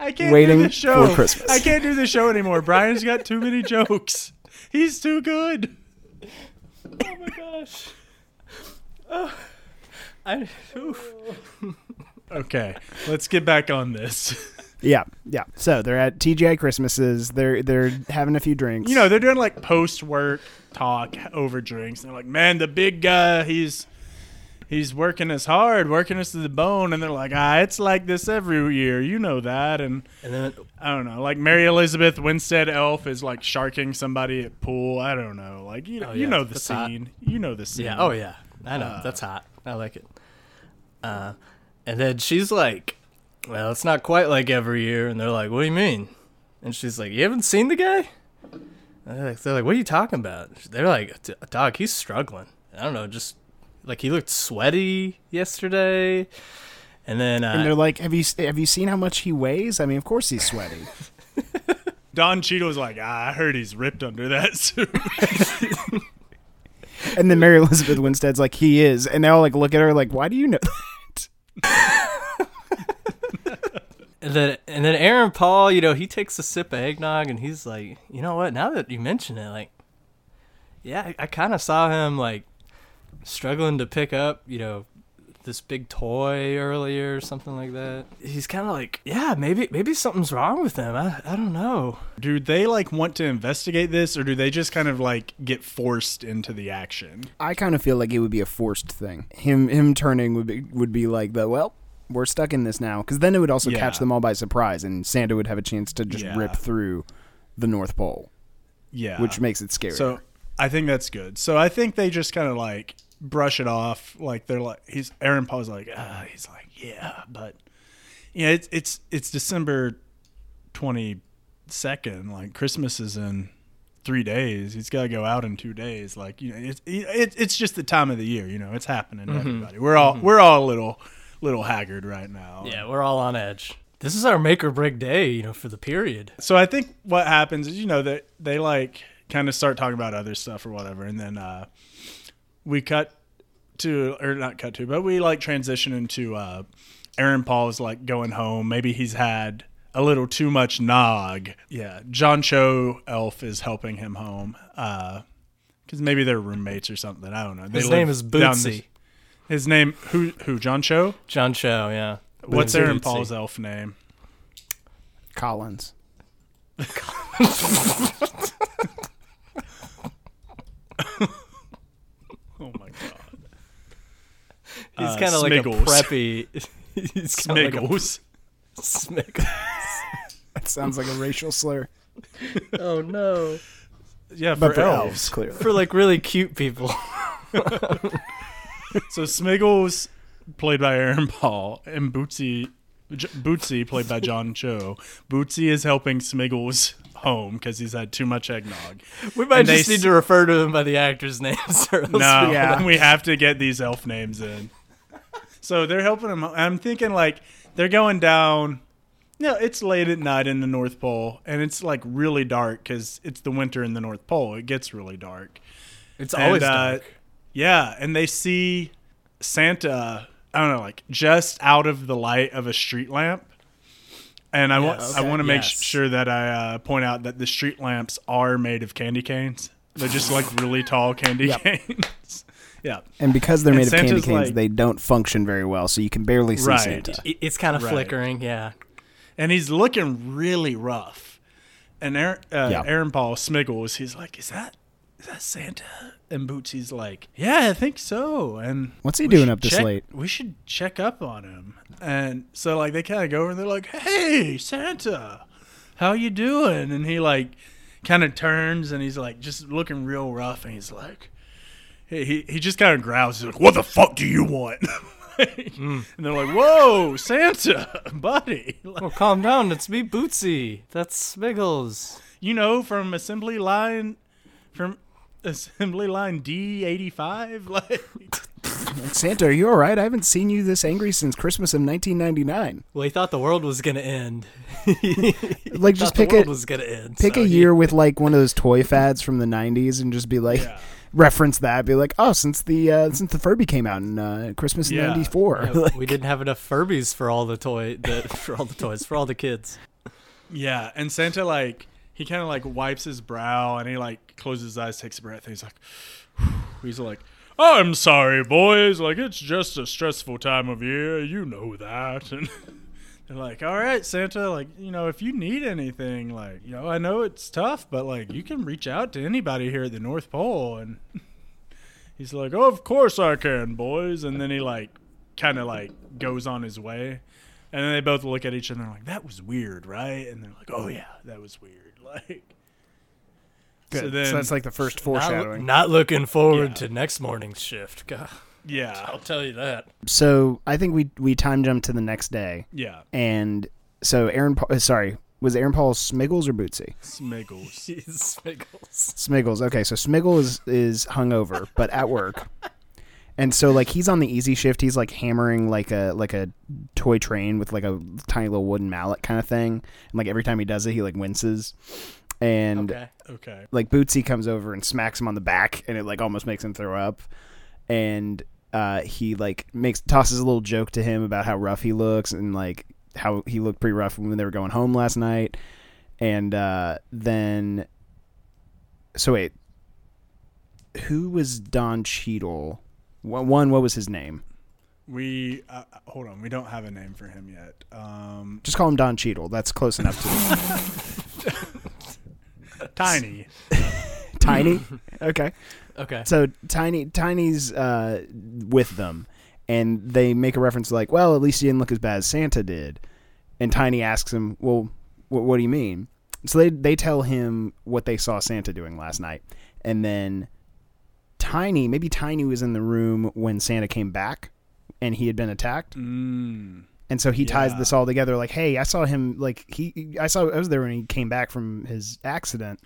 I can't Waiting do the show. for Christmas. I can't do the show anymore. Brian's got too many jokes. He's too good. Oh my gosh. Oh, I, oof. Okay, let's get back on this. yeah, yeah. So they're at TGI Christmases. They're they're having a few drinks. You know, they're doing like post work talk over drinks. And they're like, man, the big guy, he's he's working us hard, working us to the bone. And they're like, ah, it's like this every year. You know that. And And then I don't know, like Mary Elizabeth Winstead Elf is like sharking somebody at pool. I don't know. Like you, Oh, you yeah, know the that's hot. scene. You know the scene. Yeah. Oh yeah. I know. That's hot. I like it. Uh, and then she's like, "Well, it's not quite like every year." And they're like, "What do you mean?" And she's like, "You haven't seen the guy?" They're like, they're like, "What are you talking about?" They're like, "Dog, he's struggling. I don't know, just like he looked sweaty yesterday." And then and they're uh, like, "Have you have you seen how much he weighs? I mean, of course he's sweaty." Don Cheadle's like, ah, I heard he's ripped under that suit. and then Mary Elizabeth Winstead's like, "He is," and they all like look at her like, "Why do you know?" that?" And then and then Aaron Paul, you know, he takes a sip of eggnog and he's like, you know what? Now that you mention it, like, yeah, I, I kind of saw him like struggling to pick up, you know, this big toy earlier or something like that. He's kind of like, yeah, maybe maybe something's wrong with him. I I don't know. do they like want to investigate this, or do they just kind of like get forced into the action? I kind of feel like it would be a forced thing. Him him turning would be would be like the well, we're stuck in this now because then it would also Yeah. catch them all by surprise, and Santa would have a chance to just Yeah. rip through the North Pole, Yeah. which makes it scary. So I think that's good. So I think they just kind of like brush it off. Like they're like he's Aaron Paul's like uh, he's like yeah, but yeah, it's it's it's December twenty second. Like Christmas is in three days. He's got to go out in two days. Like you know, it's it, it's just the time of the year. You know, it's happening to everybody. We're all we're all a little little haggard right now. Yeah, we're all on edge. This is our make or break day, you know, for the period. So I think what happens is, you know, that they like kind of start talking about other stuff or whatever, and then uh, we cut to, or not cut to, but we like transition into uh, Aaron Paul's like going home. Maybe he's had a little too much nog. Yeah, John Cho Elf is helping him home. Because maybe they're roommates or something. I don't know. They His name is down Bootsy. His name who who John Cho? John Cho, yeah. What's Bootsy. Aaron Paul's elf name? Collins. Oh my god. He's Uh, kind of like a Smiggles. preppy. He's kinda like a- Smiggles. Smiggles. That sounds like a racial slur, oh no. Yeah, but for, for elves. elves, clearly. For like really cute people. So Smiggles, played by Aaron Paul, and Bootsy, J- Bootsy, played by John Cho. Bootsy is helping Smiggles home because he's had too much eggnog. We might And just need s- to refer to them by the actors' names. Or No, we- Yeah. we have to get these elf names in. So they're helping him. I'm thinking like they're going down. No, it's late at night in the North Pole, and it's like really dark because it's the winter in the North Pole. It gets really dark. it's always And, uh, dark. Yeah, and they see Santa. I don't know, like just out of the light of a street lamp. And I want Yes. I want to make Yes. sure that I uh, point out that the street lamps are made of candy canes. They're just like really tall candy canes. yeah. And because they're And made of candy canes, like- they don't function very well, so you can barely see Right. Santa. It's kind of Right. flickering. Yeah. and he's looking really rough. And Aaron, uh, Yeah. Aaron Paul Smiggles, he's like, "Is that is that Santa?" And Bootsy's like, "Yeah, I think so." And What's he doing up this check- late? We should check up on him. And so like they kind of go over and they're like, "Hey, Santa, how you doing?" And he like kind of turns and he's like just looking real rough and he's like, he he, he just kind of growls. He's like, "What the fuck do you want?" Like, mm. And they're like, "Whoa, Santa, buddy!" Like, Well, calm down. It's me, Bootsy. That's Smiggles. you know, from assembly line, from assembly line D eighty five. Like, Like, Santa, are you all right? I haven't seen you this angry since Christmas of 1999. Well, he thought the world was gonna end. Like, just thought the pick world a was gonna end. pick so a he- year with like one of those toy fads from the 90s, and just be like, Yeah. Reference that. Be like, oh, since the uh, since the Furby came out in uh, Christmas Yeah. '94. Yeah, we didn't have enough Furbies for all the toy, the, for all the toys, for all the kids. yeah, and Santa like he kind of like wipes his brow and he like closes his eyes, takes a breath, and he's like, he's like, "I'm sorry, boys. Like it's just a stressful time of year. You know that." And they're like, "All right, Santa. Like you know, if you need anything, like you know, I know it's tough, but like you can reach out to anybody here at the North Pole." And he's like, "Oh, of course I can, boys." And then he like kind of like goes on his way. And then they both look at each other and they're like, that was weird, right? And they're like, oh, yeah, that was weird. Like, Good. So So, that's like the first Not, foreshadowing. not looking forward Yeah. to next morning's shift. God, yeah, I'll tell you that. so I think we we time jump to the next day, yeah, and so Aaron, Pa- uh, sorry, was Aaron Paul Smiggles or Bootsy? Smiggles. Jeez, Smiggles. Smiggles. Okay, so Smiggle is is hungover, but at work. And so like he's on the easy shift. He's like hammering like a like a toy train with like a tiny little wooden mallet kind of thing. And like every time he does it, he like winces. And Okay. Okay. like Bootsy comes over and smacks him on the back, and it like almost makes him throw up. And uh, he like makes tosses a little joke to him about how rough he looks and like how he looked pretty rough when they were going home last night. And uh, then, so wait, who was Don Cheadle? One, one, what was his name? We, uh, hold on, we don't have a name for him yet. Um, Just call him Don Cheadle. That's close enough to Tiny. Tiny. Okay. Okay. So Tiny Tiny's uh, with them, and they make a reference like, "Well, at least he didn't look as bad as Santa did." And Tiny asks him, "Well, wh- what do you mean?" So they they tell him what they saw Santa doing last night, and then Tiny, maybe Tiny was in the room when Santa came back, and he had been attacked, Mm, and so he ties Yeah. this all together. Like, hey, I saw him. Like he, I saw I was there when he came back from his accident,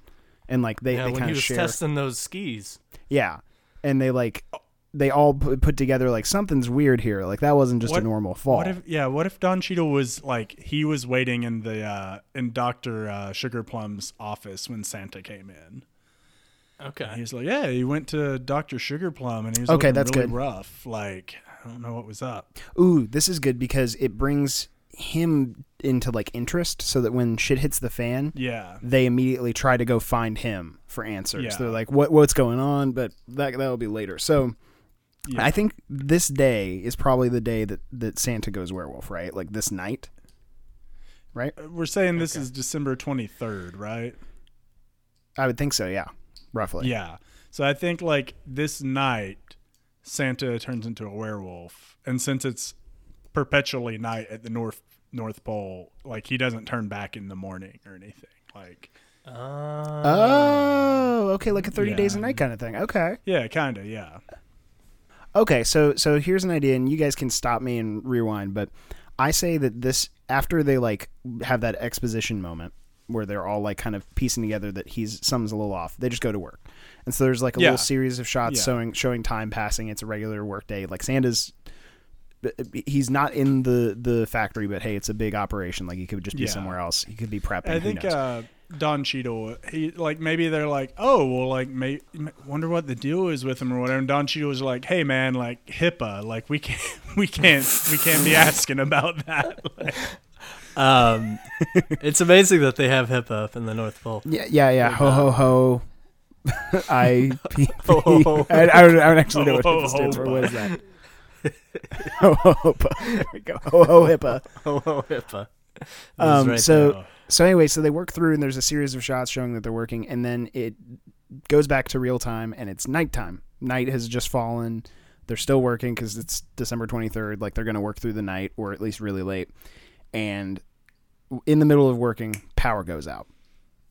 and like they, yeah, they when kind he of was share. testing those skis. Yeah, and they like they all put, put together like something's weird here. Like that wasn't just What- a normal fall. What if, yeah, what if Don Cheadle was like, he was waiting in the, uh, in Dr. Uh, Sugar Plum's office when Santa came in. Okay. He was like, yeah, he went to Dr. Sugar Plum and he was Okay, that's really good. rough. Like, I don't know what was up. Ooh, this is good because it brings him into like interest, so that when shit hits the fan, Yeah. they immediately try to go find him for answers. Yeah. They're like, "What what's going on?" But that that'll be later. So. Yeah. I think this day is probably the day that, that Santa goes werewolf, right? Like this night, right? Uh, we're saying this is December 23rd, right? I would think so, yeah, roughly. Yeah. So I think like this night, Santa turns into a werewolf, and since it's perpetually night at the North North Pole, like he doesn't turn back in the morning or anything. Like, Uh, Oh, okay, like a thirty days a night kind of thing. Okay. yeah, kind of, yeah. Okay, so so here's an idea, and you guys can stop me and rewind. But I say that this after they like have that exposition moment where they're all like kind of piecing together that he's something's a little off. They just go to work, and so there's like a Yeah. little series of shots Yeah. showing showing time passing. It's a regular work day. Like Santa's, he's not in the the factory, but hey, it's a big operation. Like he could just be Yeah. somewhere else. He could be prepping. I think uh, Don Cheadle, he like maybe they're like, oh well, like may wonder what the deal is with him or whatever. And Don Cheadle was like, hey man, like HIPAA, like we can't, we can't, we can't be asking about that. Like, Um, it's amazing that they have HIPAA up in the North Pole. Yeah, yeah, yeah. Ho ho ho. I P Ho, ho, P. ho. I I don't, I don't actually know what Ho, HIPAA stands for. What is that? Ho ho ho. There we go. Ho ho HIPAA. Oh, HIPAA. Um, right so there. so anyway, so they work through, and there's a series of shots showing that they're working, and then it goes back to real time, and it's nighttime. Night has just fallen. They're still working because it's December 23rd. Like they're going to work through the night, or at least really late. And in the middle of working, power goes out.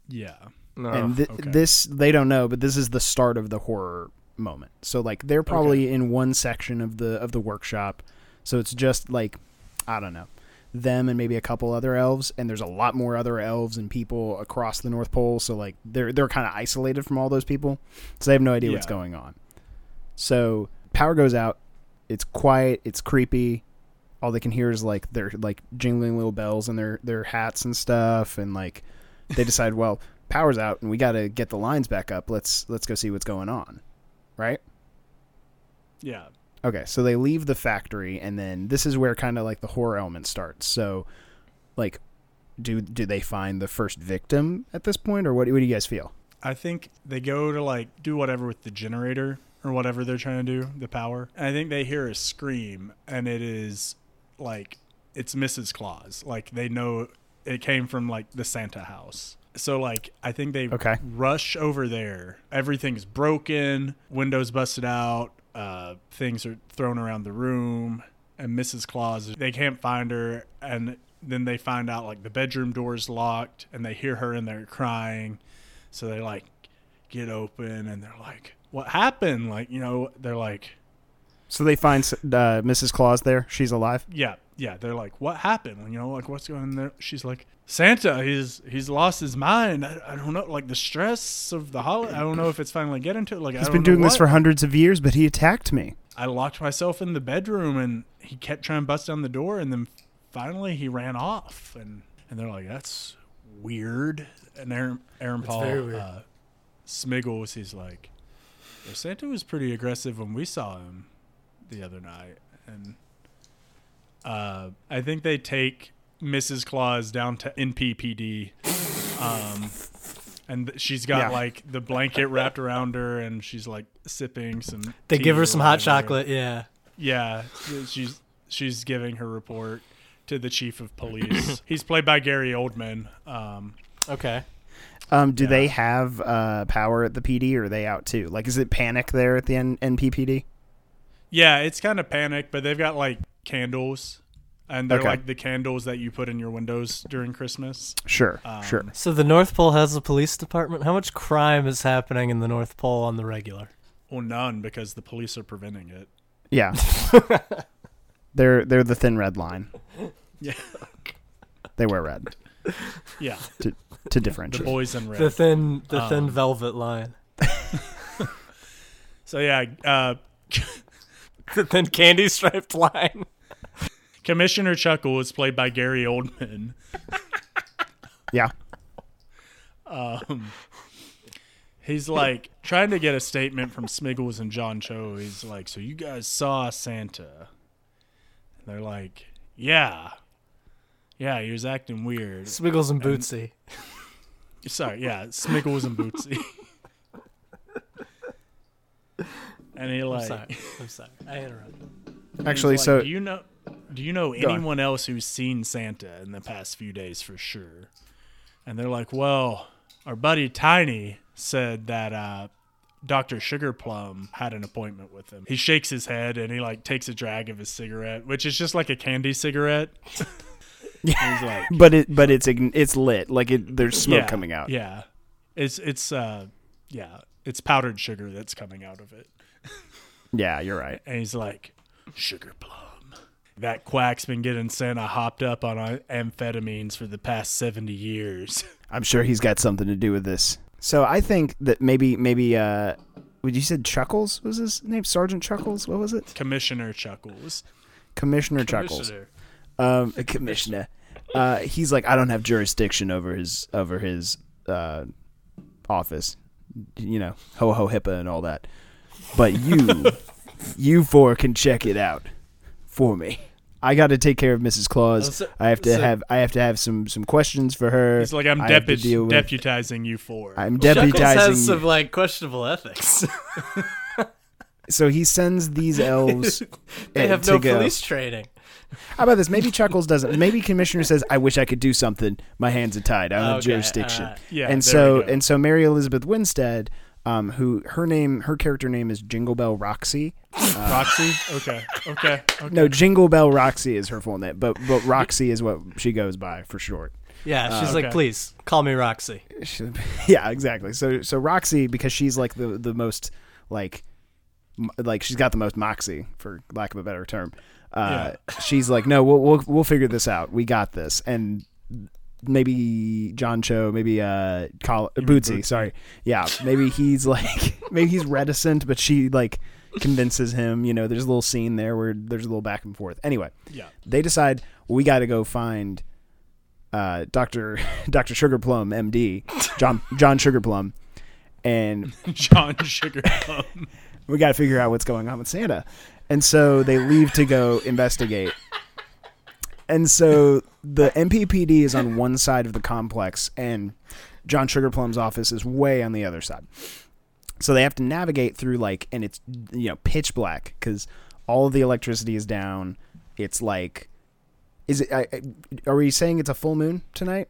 yeah, No. and th- okay. this they don't know, but this is the start of the horror moment. So like they're probably in one section of the of the workshop, so it's just like I don't know them and maybe a couple other elves, and there's a lot more other elves and people across the North Pole. So like they're they're kind of isolated from all those people, so they have no idea what's going on. So power goes out. It's quiet. It's creepy. All they can hear is like their like jingling little bells in their their hats and stuff, and like they decide, well, power's out and we got to get the lines back up. Let's let's go see what's going on, right? yeah, Okay, so they leave the factory, and then this is where kind of like the horror element starts. So, like, do do they find the first victim at this point, or what? What do you guys feel? I think they go to like do whatever with the generator or whatever they're trying to do, the power. And I think they hear a scream, and it is like it's Mrs. Claus. Like they know it came from like the Santa house. So like I think they Okay. rush over there. Everything's broken, windows busted out, uh, things are thrown around the room, and Mrs. Claus they can't find her, and then they find out like the bedroom door's locked, and they hear her in there crying. So they like get open, and they're like, "What happened?" Like you know, they're like, So they find uh, Mrs. Claus there. She's alive. yeah, yeah. They're like, "What happened?" You know, like what's going on there? She's like, "Santa, he's he's lost his mind. I, I don't know, like the stress of the holiday. I don't know if it's finally getting to it. Like I He's don't been know doing this for hundreds of years, but he attacked me. I locked myself in the bedroom, and he kept trying to bust down the door, and then finally he ran off, and and they're like, "That's weird." And Aaron Aaron That's Paul very uh, Smiggles, he's like, "Yeah, Santa was pretty aggressive when we saw him the other night, and uh, I think they take Mrs. Claus down to NPPD. Um, and she's got Yeah. like the blanket wrapped around her, and she's like sipping some. they tea give her some hot chocolate. Yeah. Yeah, she's she's giving her report to the chief of police. He's played by Gary Oldman. Um, Okay. Um, do Yeah. they have uh, power at the PD, or are they out too? Like, is it panic there at the N- NPPD? yeah, it's kind of panic, but they've got like candles, and they're Okay. like the candles that you put in your windows during Christmas. Sure, Um, sure. So the North Pole has a police department. How much crime is happening in the North Pole on the regular? Well, none because the police are preventing it. Yeah, they're they're the thin red line. Yeah, They wear red yeah, to the differentiate. The boys in red. The thin, the thin Um, velvet line. So yeah, uh, The thin candy striped line. Commissioner Chuckle is played by Gary Oldman. Yeah, um, he's like trying to get a statement from Smiggles and John Cho. He's like, "So you guys saw Santa?" And they're like, "Yeah, yeah, he was acting weird." Swiggles and Bootsy. Sorry, yeah, Smiggles and Bootsy. and he I'm like, sorry. I'm sorry. I interrupted. actually, like, so do you know? Do you know Go on. anyone else who's seen Santa in the past few days for sure? And they're like, well, our buddy Tiny said that uh, Dr. Sugarplum had an appointment with him. He shakes his head and he like takes a drag of his cigarette, which is just like a candy cigarette. He's like, but it but it's it's lit. Like it, there's smoke yeah, coming out. Yeah, it's it's uh, yeah, it's powdered sugar that's coming out of it. Yeah, you're right. And he's like, Sugar Plum. That quack's been getting Santa hopped up on amphetamines for the past 70 years. I'm sure he's got something to do with this. So I think that maybe maybe uh, would you said Chuckles was his name? Sergeant Chuckles? What was it? Commissioner Chuckles. Commissioner Chuckles. Commissioner. Um, a commissioner. Uh, he's like, I don't have jurisdiction over his over his uh, office. You know, ho ho HIPAA and all that. But you, you four can check it out for me. I got to take care of Mrs. Claus. Oh, so- I have to so- have I have to have some some questions for her. He's like, I'm I have depu- with- deputizing you for. I'm Chuckles deputizing. has you. some like questionable ethics. So he sends these elves. they uh, have to no go. police training. How about this? Maybe Chuckles doesn't. Maybe Commissioner says, "I wish I could do something. My hands are tied. I don't have jurisdiction." alright. yeah, and so and so Mary Elizabeth Winstead, um, who her name, her character name is Jingle Bell Roxy. Roxy? Okay. Okay. Okay. No, Jingle Bell Roxy is her full name, but but Roxy is what she goes by for short. Yeah, she's like, okay. please call me Roxy. She- yeah, exactly. So so Roxy because she's like the the most like like she's got the most moxie for lack of a better term. Uh, she's like, no, we'll, we'll we'll figure this out. We got this. And maybe John Cho, maybe uh, Col- Bootsy, sorry, yeah, maybe he's like maybe he's reticent, but she like convinces him. You know, there's a little scene there where there's a little back and forth. Anyway, Yeah. they decide we got to go find uh, Doctor Doctor Sugarplum, M.D. John John Sugarplum, and John Sugarplum. we got to figure out what's going on with Santa. And so they leave to go investigate. And so the NPPD is on one side of the complex, and John Sugarplum's office is way on the other side. So they have to navigate through like, and it's you know pitch black because all of the electricity is down. It's like, is it? I, I- are we saying it's a full moon tonight?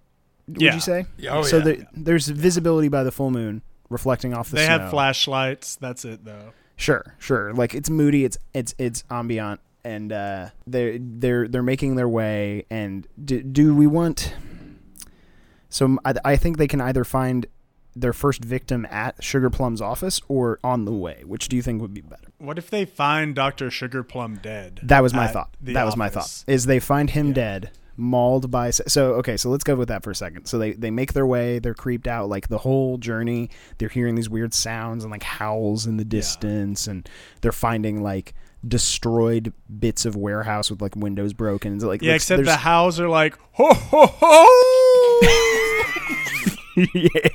Would Yeah. you say? Oh, so yeah. there- there's visibility by the full moon reflecting off the they snow. have flashlights. That's it, though. Sure, sure. Like it's moody, it's it's it's ambient, and uh, they're they're they're making their way. And do, do we want? So I, I think they can either find their first victim at Sugar Plum's office or on the way. Which do you think would be better? What if they find Dr. Sugar Plum dead? That was my thought. That was my thought. Is they find him Yeah. dead, mauled by. So okay, so let's go with that for a second. So they they make their way. They're creeped out. Like the whole journey, they're hearing these weird sounds and like howls in the distance, and they're finding like destroyed bits of warehouse with like windows broken. It's like Yeah, like, except the howls are like, ho, ho, ho! yeah.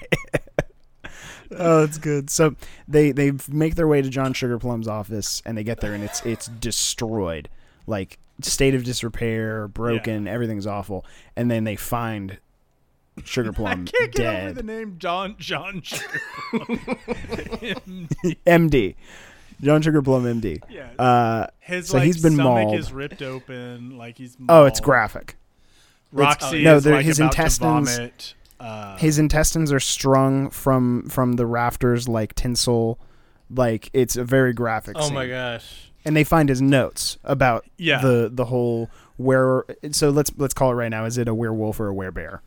Oh, it's good. So they they make their way to John Sugarplum's office, and they get there, and it's it's destroyed, like state of disrepair, broken, everything's awful. And then they find Sugarplum Can't get over the name John John Sugarplum. MD, John Sugarplum, MD. yeah. Uh, his so like he's been stomach mauled. is ripped open, like he's oh, it's graphic. Roxy no, is they're- like his about intestines- to vomit. Uh, His intestines are strung from from the rafters like tinsel. Like it's a very graphic. Oh scene. my gosh. and they find his notes about Yeah. the the whole where so let's let's call it right now is it a werewolf or a werebear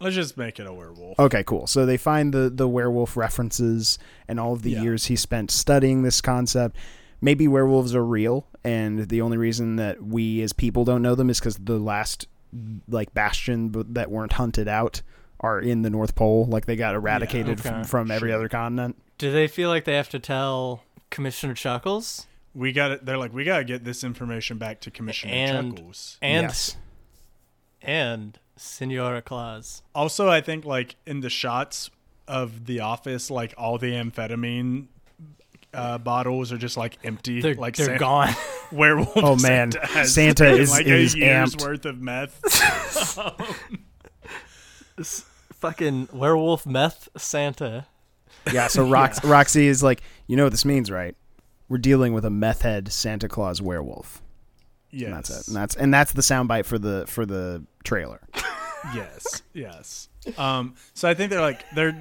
let's just make it a werewolf. okay cool so they find the the werewolf references and all of the Yeah. years he spent studying this concept maybe werewolves are real and the only reason that we as people don't know them is because the last like bastion that weren't hunted out are in the north pole like they got eradicated okay. from, from every Sure. other continent Do they feel like they have to tell Commissioner Chuckles? We got it. They're like, we gotta get this information back to Commissioner And- Chuckles. And yes and Senora Claus. Also, I think like in the shots of the office, like all the amphetamine uh, bottles are just like empty. They're, like they're San- gone. Werewolf. Oh, man. Santa, has Santa is- like is a year's amped. worth of meth. This fucking werewolf meth Santa. Yeah, so Rox- Roxy is like, you know what this means, right? We're dealing with a meth head Santa Claus werewolf. Yes, And that's it. And that's and that's the soundbite for the for the trailer. yes, yes. Um, so I think they're like they're.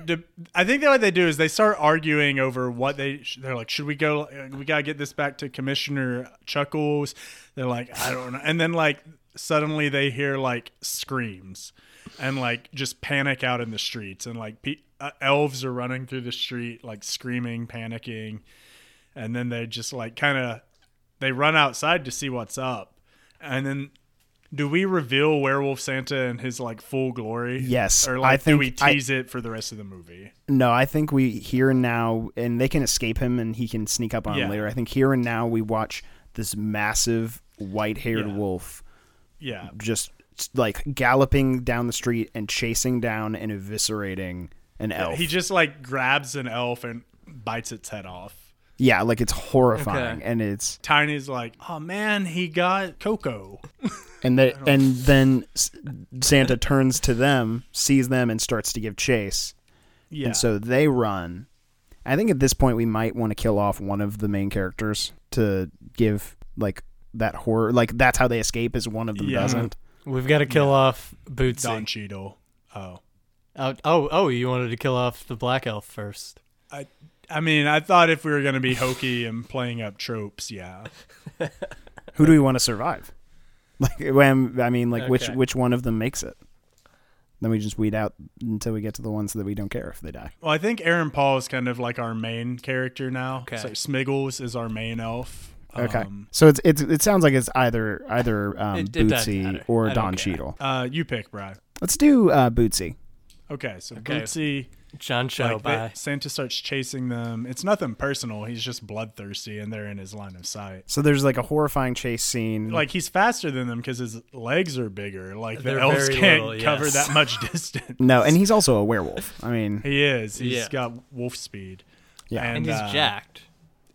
I think that what they do is they start arguing over what they. sh- They're like, should we go? We gotta get this back to Commissioner Chuckles. They're like, I don't know. And then like suddenly they hear like screams, and like just panic out in the streets, and like pe- uh, elves are running through the street like screaming, panicking, and then they just like kind of they run outside to see what's up. And then, do we reveal Werewolf Santa in his like full glory? Yes, Or I like, do think we I- tease it for the rest of the movie? No, I think we here and now, and they can escape him, and he can sneak up on Yeah. him later. I think here and now we watch this massive white-haired Yeah. wolf Yeah. just like galloping down the street and chasing down and eviscerating an elf. He just like grabs an elf and bites its head off. Yeah, like it's horrifying, Okay. and it's Tiny's like, oh man, he got Coco. and they, and then Santa turns to them, sees them, and starts to give chase. Yeah. And so they run. I think at this point we might want to kill off one of the main characters to give like that horror. Like that's how they escape. Is one of them Yeah. doesn't. We've got to kill off Bootsy. Don Cheadle. Oh. Oh, oh, oh, you wanted to kill off the black elf first. I I mean, I thought if we were gonna be hokey and playing up tropes, yeah. Who do we want to survive? Like when I mean, like which Okay. which one of them makes it? Then we just weed out until we get to the ones that we don't care if they die. Well, I think Aaron Paul is kind of like our main character now. Okay. So Smiggles is our main elf. Okay, Um, so it's it's it sounds like it's either either um, It- it Bootsy or I Don care. Cheadle. uh, you pick, Brad. Let's do uh, Bootsy. Okay, so Okay. Bootsy, John Cho, like they- Santa starts chasing them. It's nothing personal. He's just bloodthirsty, and they're in his line of sight. So there's like a horrifying chase scene. Like he's faster than them because his legs are bigger. Like the They're elves can't little, cover yes. that much distance. no, and he's also a werewolf. I mean, He is. He's Yeah. got wolf speed. yeah. And he's uh, jacked.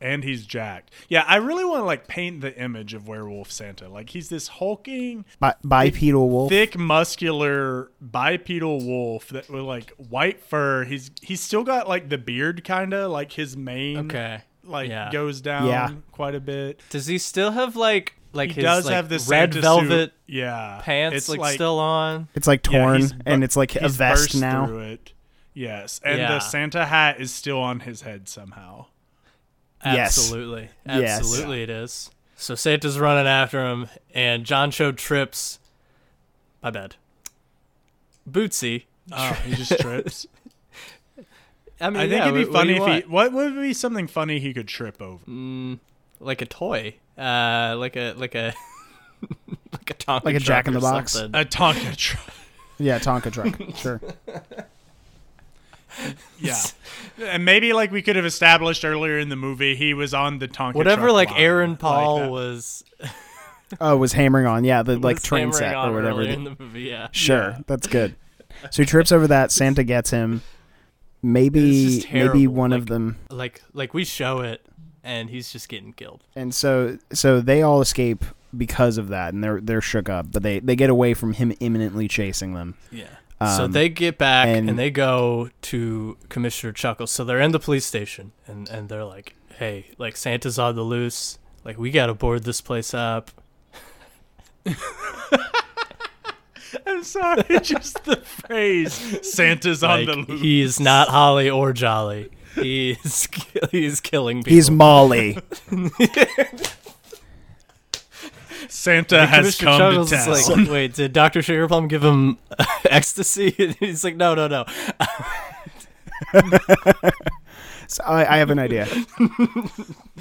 And he's jacked. Yeah, I really want to like paint the image of werewolf Santa. Like he's this hulking, Bi- bipedal wolf. thick, muscular bipedal wolf that with like white fur. He's he's still got like the beard, kind of like his mane. Okay. like Yeah. goes down Yeah. quite a bit. Does he still have like like He his does like, have this red velvet yeah pants It's like, still on? It's like torn, he's bu- and it's like a vest burst now. Through it. Yes, and Yeah. the Santa hat is still on his head somehow. Yes. Absolutely. Yes. Absolutely it is. So Santa's running after him and John Cho trips my bad. Bootsy. Oh, he just trips. I mean, I think yeah, it'd be what- what funny do you if he. What would be something funny he could trip over? Mm, like a toy. Uh like a like a like a Tonka Like a truck Jack in the or Box? something. A Tonka truck. Yeah, Tonka truck. sure. Yeah, and maybe like we could have established earlier in the movie, he was on the Tonka. Whatever truck like line, Aaron Paul that. was Oh, was hammering on. Yeah, the like was train set or whatever. earlier in the movie, yeah. Sure, Yeah. that's good. So he trips over that. Santa gets him. Maybe, maybe terrible, one of them. Like like we show it and he's just getting killed. And so, so they all escape because of that, and they're they're shook up. But they they get away from him imminently chasing them. Yeah. So Um, they get back and, and- they go to Commissioner Chuckles. So they're in the police station and, and they're like, hey, like Santa's on the loose. Like, we got to board this place up. I'm sorry, just the phrase "Santa's on Like, the loose." he is not holly or jolly. He's he's killing people. He's Molly. Santa And has Commissioner come Chuckles to is town. like, wait, did Dr. Sugarplum give him ecstasy? And he's like, no, no, no. So I, I have an idea.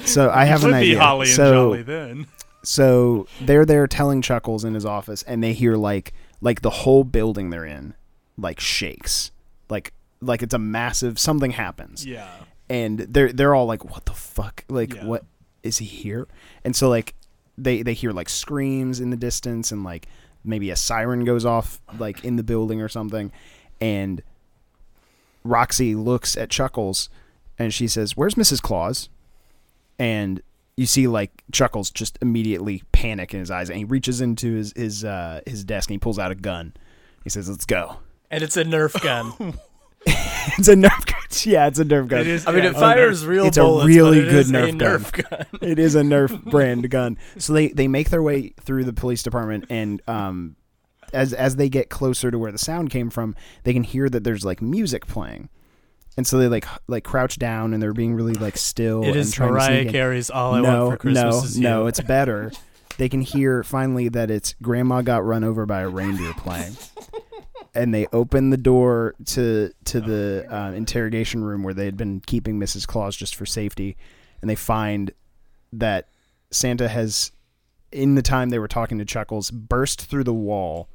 So I have Would an be idea. Holly and so Jolly then. so they're there telling Chuckles in his office, and they hear like like the whole building they're in like shakes, like like it's a massive something happens. Yeah. and they're they're all like, "What the fuck? Like, Yeah. what is he here?" And so like they they hear like screams in the distance, and like maybe a siren goes off like in the building or something, and Roxy looks at Chuckles, and she says, "Where's Mrs. Claus?" And you see like Chuckles just immediately panic in his eyes, and he reaches into his his uh, his desk and he pulls out a gun. He says, "Let's go." And it's a Nerf gun. it's a Nerf gun. Yeah, it's a Nerf gun. It is. I mean, yeah, it fires real It's a really but it good is a Nerf gun. Gun. it is a Nerf brand gun. So they they make their way through the police department, and um, as as they get closer to where the sound came from, they can hear that there's like music playing, and so they like like crouch down and they're being really like still. It and is trying to Mariah sneak in. Carey's "All I no, Want for Christmas no, Is no. You." It's better. They can hear finally that it's Grandma got run over by a reindeer playing. And they open the door to to the uh, interrogation room where they had been keeping Mrs. Claus just for safety, and they find that Santa has in the time they were talking to Chuckles, burst through the wall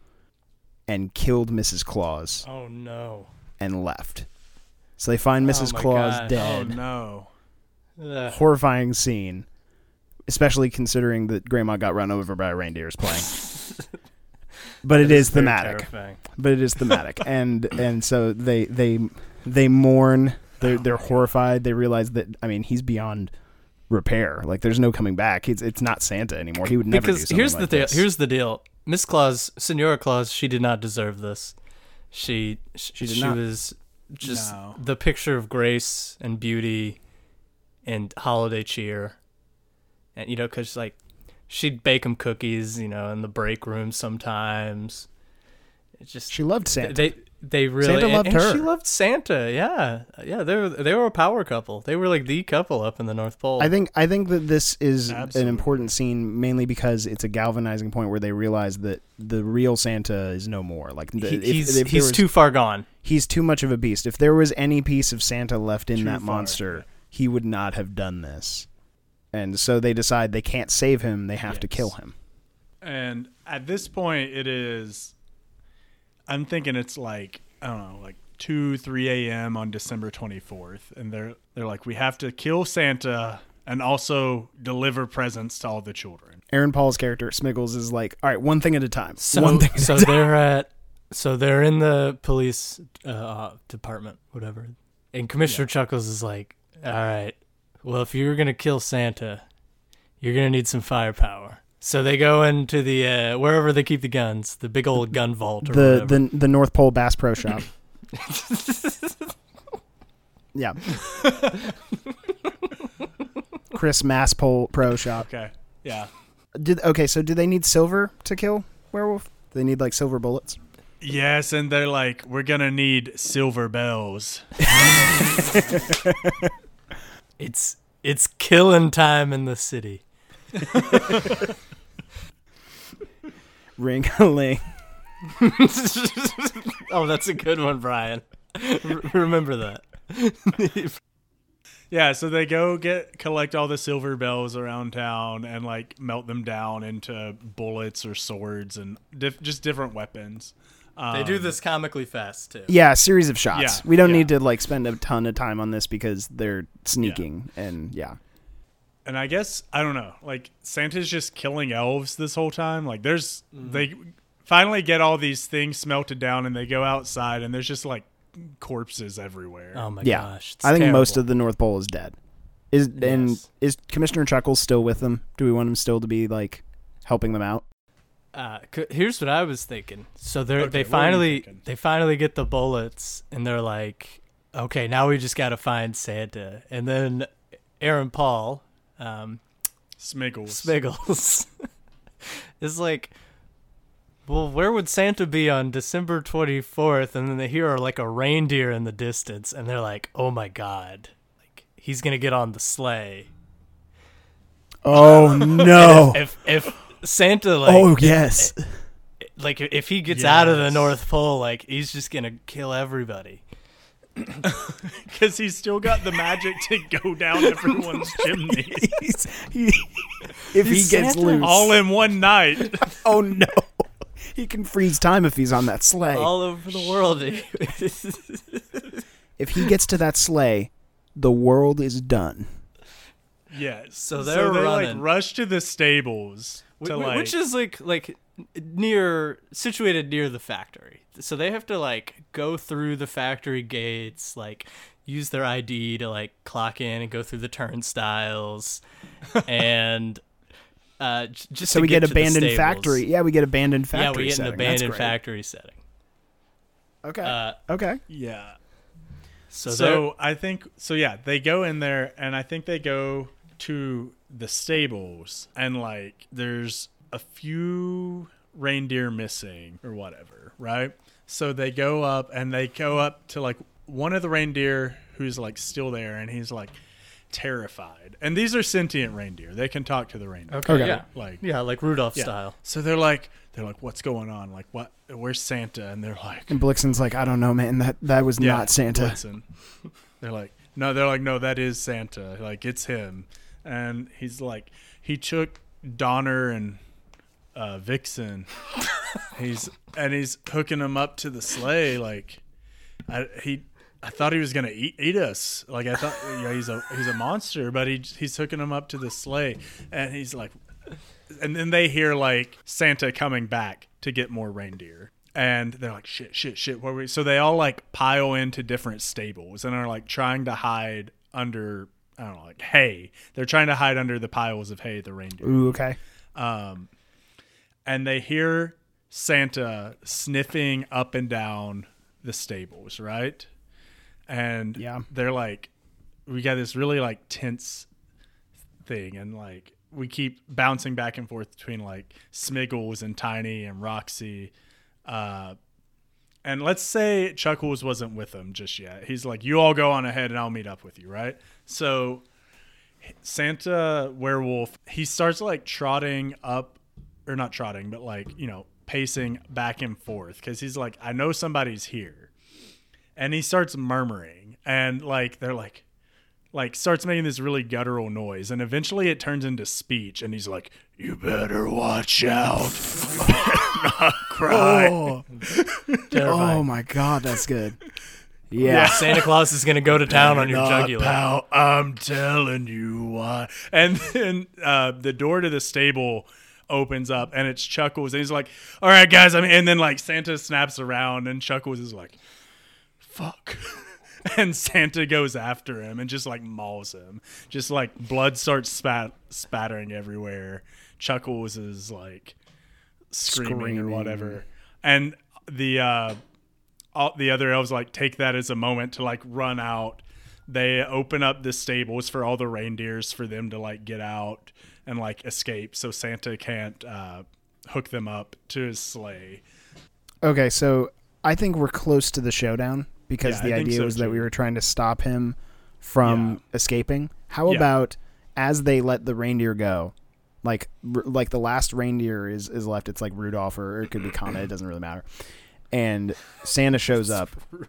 and killed Mrs. Claus Oh no. and left. So they find Mrs. Oh my Claus gosh. Oh dead. no. Ugh. Horrifying scene, especially considering that Grandma got run over by a reindeers playing. but it is very thematic. terrifying. But it is thematic, and and so they they they mourn. They're Oh they're horrified. They realize that I mean he's beyond repair. Like there's no coming back. It's it's not Santa anymore. He would never because here's like the deal. this. Here's the deal. Miss Claus, Senora Claus, she did not deserve this. She she, did she not. was just No. the picture of grace and beauty and holiday cheer. And you know, cuz like she'd bake them cookies, you know, in the break room sometimes. It just she loved Santa. they they really Santa and- loved and her. She loved Santa. Yeah. Yeah, they were they were a power couple. They were like the couple up in the North Pole. I think I think that this is Absolutely. an important scene mainly because it's a galvanizing point where they realize that the real Santa is no more. Like the, He- if- he's if he's was- too far gone. he's too much of a beast. If there was any piece of Santa left in Too that far, monster, he would not have done this. And so they decide they can't save him, they have to kill him. And at this point, it is. I'm thinking it's like I don't know, like two, three a.m. on December 24th, and they're they're like, we have to kill Santa and also deliver presents to all the children. Aaron Paul's character Smiggles is like, "All right, one thing at a time. So one thing." At so a they're at so they're in the police uh, department, whatever. And Commissioner Chuckles is like, "All right, well, if you're gonna kill Santa, you're gonna need some firepower." So they go into the uh, wherever they keep the guns, the big old gun vault or the whatever. the the North Pole Bass Pro Shop. yeah. Chris Mass Pole Pro Shop. Okay, yeah, Did okay? So do they need silver to kill werewolf? Do they need like silver bullets? yes, and they're like, we're gonna need silver bells. it's it's killing time in the city. Ring a ling. oh, that's a good one, Brian. R- remember that. Yeah, so they go get collect all the silver bells around town and like melt them down into bullets or swords and diff- just different weapons. They do Um, this comically fast too. Yeah, series of shots. Yeah, we don't yeah. need to like spend a ton of time on this because they're sneaking and yeah. And I guess I don't know. Like Santa's just killing elves this whole time. Like there's Mm-hmm. they finally get all these things smelted down and they go outside and there's just like corpses everywhere. Oh my Yeah. gosh. it's I think most of the North Pole is dead. Is and is Commissioner Chuckles still with them? Do we want him still to be like helping them out? Uh, c- here's what I was thinking. So they Okay, they what were you finally they finally get the bullets and they're like, okay, now we just got to find Santa. And then Aaron Paul, um, Smiggles. Smiggles, is like, well, where would Santa be on December 24th? And then they hear like a reindeer in the distance, and they're like, oh my god, like he's gonna get on the sleigh. Oh no! If if Santa oh, like oh yes. like if he gets out of the North Pole, like he's just gonna kill everybody. Because he's still got the magic to go down everyone's chimney He's, he, if he gets Santa. loose, all in one night. oh no! He can freeze time if he's on that sleigh. All over the world. if he gets to that sleigh, the world is done. Yes. So they're they running. like rush to the stables Wh- to wh- like which is like like near situated near the factory. So they have to like go through the factory gates, like use their ID to like clock in and go through the turnstiles, and uh, just So to we get, to the abandoned factory. Yeah, we get abandoned factory. Yeah, we get an setting. That's abandoned factory setting. Okay. Uh, okay. yeah. so So, I think so. Yeah, they go in there, and I think they go to the stables, and like there's a few reindeer missing or whatever, right? So they go up, and they go up to like one of the reindeer who's like still there, and he's like terrified. And these are sentient reindeer; they can talk to the reindeer. okay, Okay. yeah, Like yeah, like Rudolph yeah. style. So they're like, they're like, what's going on? Like, what? Where's Santa? And they're like, And Blixen's like, I don't know, man. That that was Yeah, not Santa. Blitzen. They're like, no, they're like, no, that is Santa. Like, it's him. And he's like, he took Donner and uh, Vixen. he's and he's hooking them up to the sleigh. Like, I, he, I thought he was gonna eat, eat us. Like I thought, know, he's a he's a monster, but he he's hooking him up to the sleigh, and he's like, and then they hear like Santa coming back to get more reindeer. And they're like, shit, shit, shit. What we? So they all like pile into different stables and are like trying to hide under, I don't know, like hay. They're trying to hide under the piles of hay the reindeer Ooh, okay. um, and they hear Santa sniffing up and down the stables, right? And Yeah. they're like, we got this really like tense thing, and like we keep bouncing back and forth between like Smiggles and Tiny and Roxy. Uh, and let's say Chuckles wasn't with them just yet. He's like, you all go on ahead and I'll meet up with you, right? So Santa werewolf, he starts like trotting up, or not trotting, but like, you know, pacing back and forth because he's like, I know somebody's here. And he starts murmuring, and like, they're like, like starts making this really guttural noise and eventually it turns into speech and he's like you better watch out not cry Oh, oh my god, that's good. yeah, Yeah. Santa Claus is gonna go to town on your Not jugular. pout, I'm telling you why. And then uh, the door to the stable opens up, and it's Chuckles, and he's like, "All right, guys." I mean, and then like Santa snaps around, and Chuckles is like, "Fuck." And Santa goes after him and just like mauls him. Just like blood starts spat spattering everywhere. Chuckles is like screaming, or whatever. And the uh all the other elves like take that as a moment to like run out. They open up the stables for all the reindeers for them to like get out and like escape, so Santa can't uh, hook them up to his sleigh. Okay, so I think we're close to the showdown because Yeah, the idea so, was that we were trying to stop him from Yeah. escaping. How Yeah. about as they let the reindeer go, like r- like the last reindeer is is left. It's like Rudolph or, or it could be Kana. It doesn't really matter. And Santa shows up.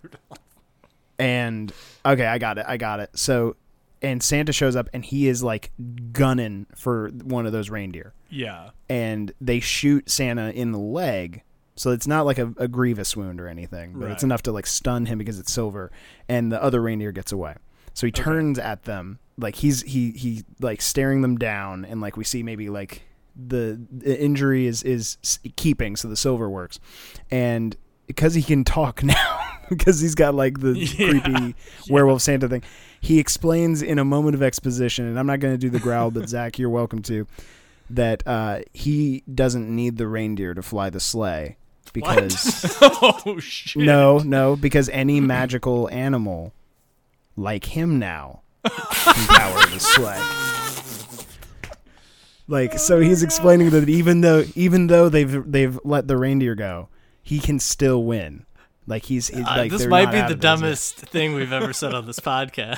And okay, I got it. I got it. So, and Santa shows up and he is like gunning for one of those reindeer Yeah, and they shoot Santa in the leg. So it's not like a, a grievous wound or anything, but it's enough to like stun him because it's silver, and the other reindeer gets away. So he turns at them, like he's he he like staring them down, and like we see maybe like the, the injury is is keeping, so the silver works, and because he can talk now, because he's got like the Yeah. creepy werewolf Santa thing, he explains in a moment of exposition, and I'm not going to do the growl, but Zach, you're welcome to that uh, he doesn't need the reindeer to fly the sleigh because oh shit! no, no, because any magical animal like him now can power the sleigh. Like so, he's explaining that even though even though they've they've let the reindeer go, he can still win. Like he's he- Uh, like this might be the dumbest thing we've ever said on this podcast.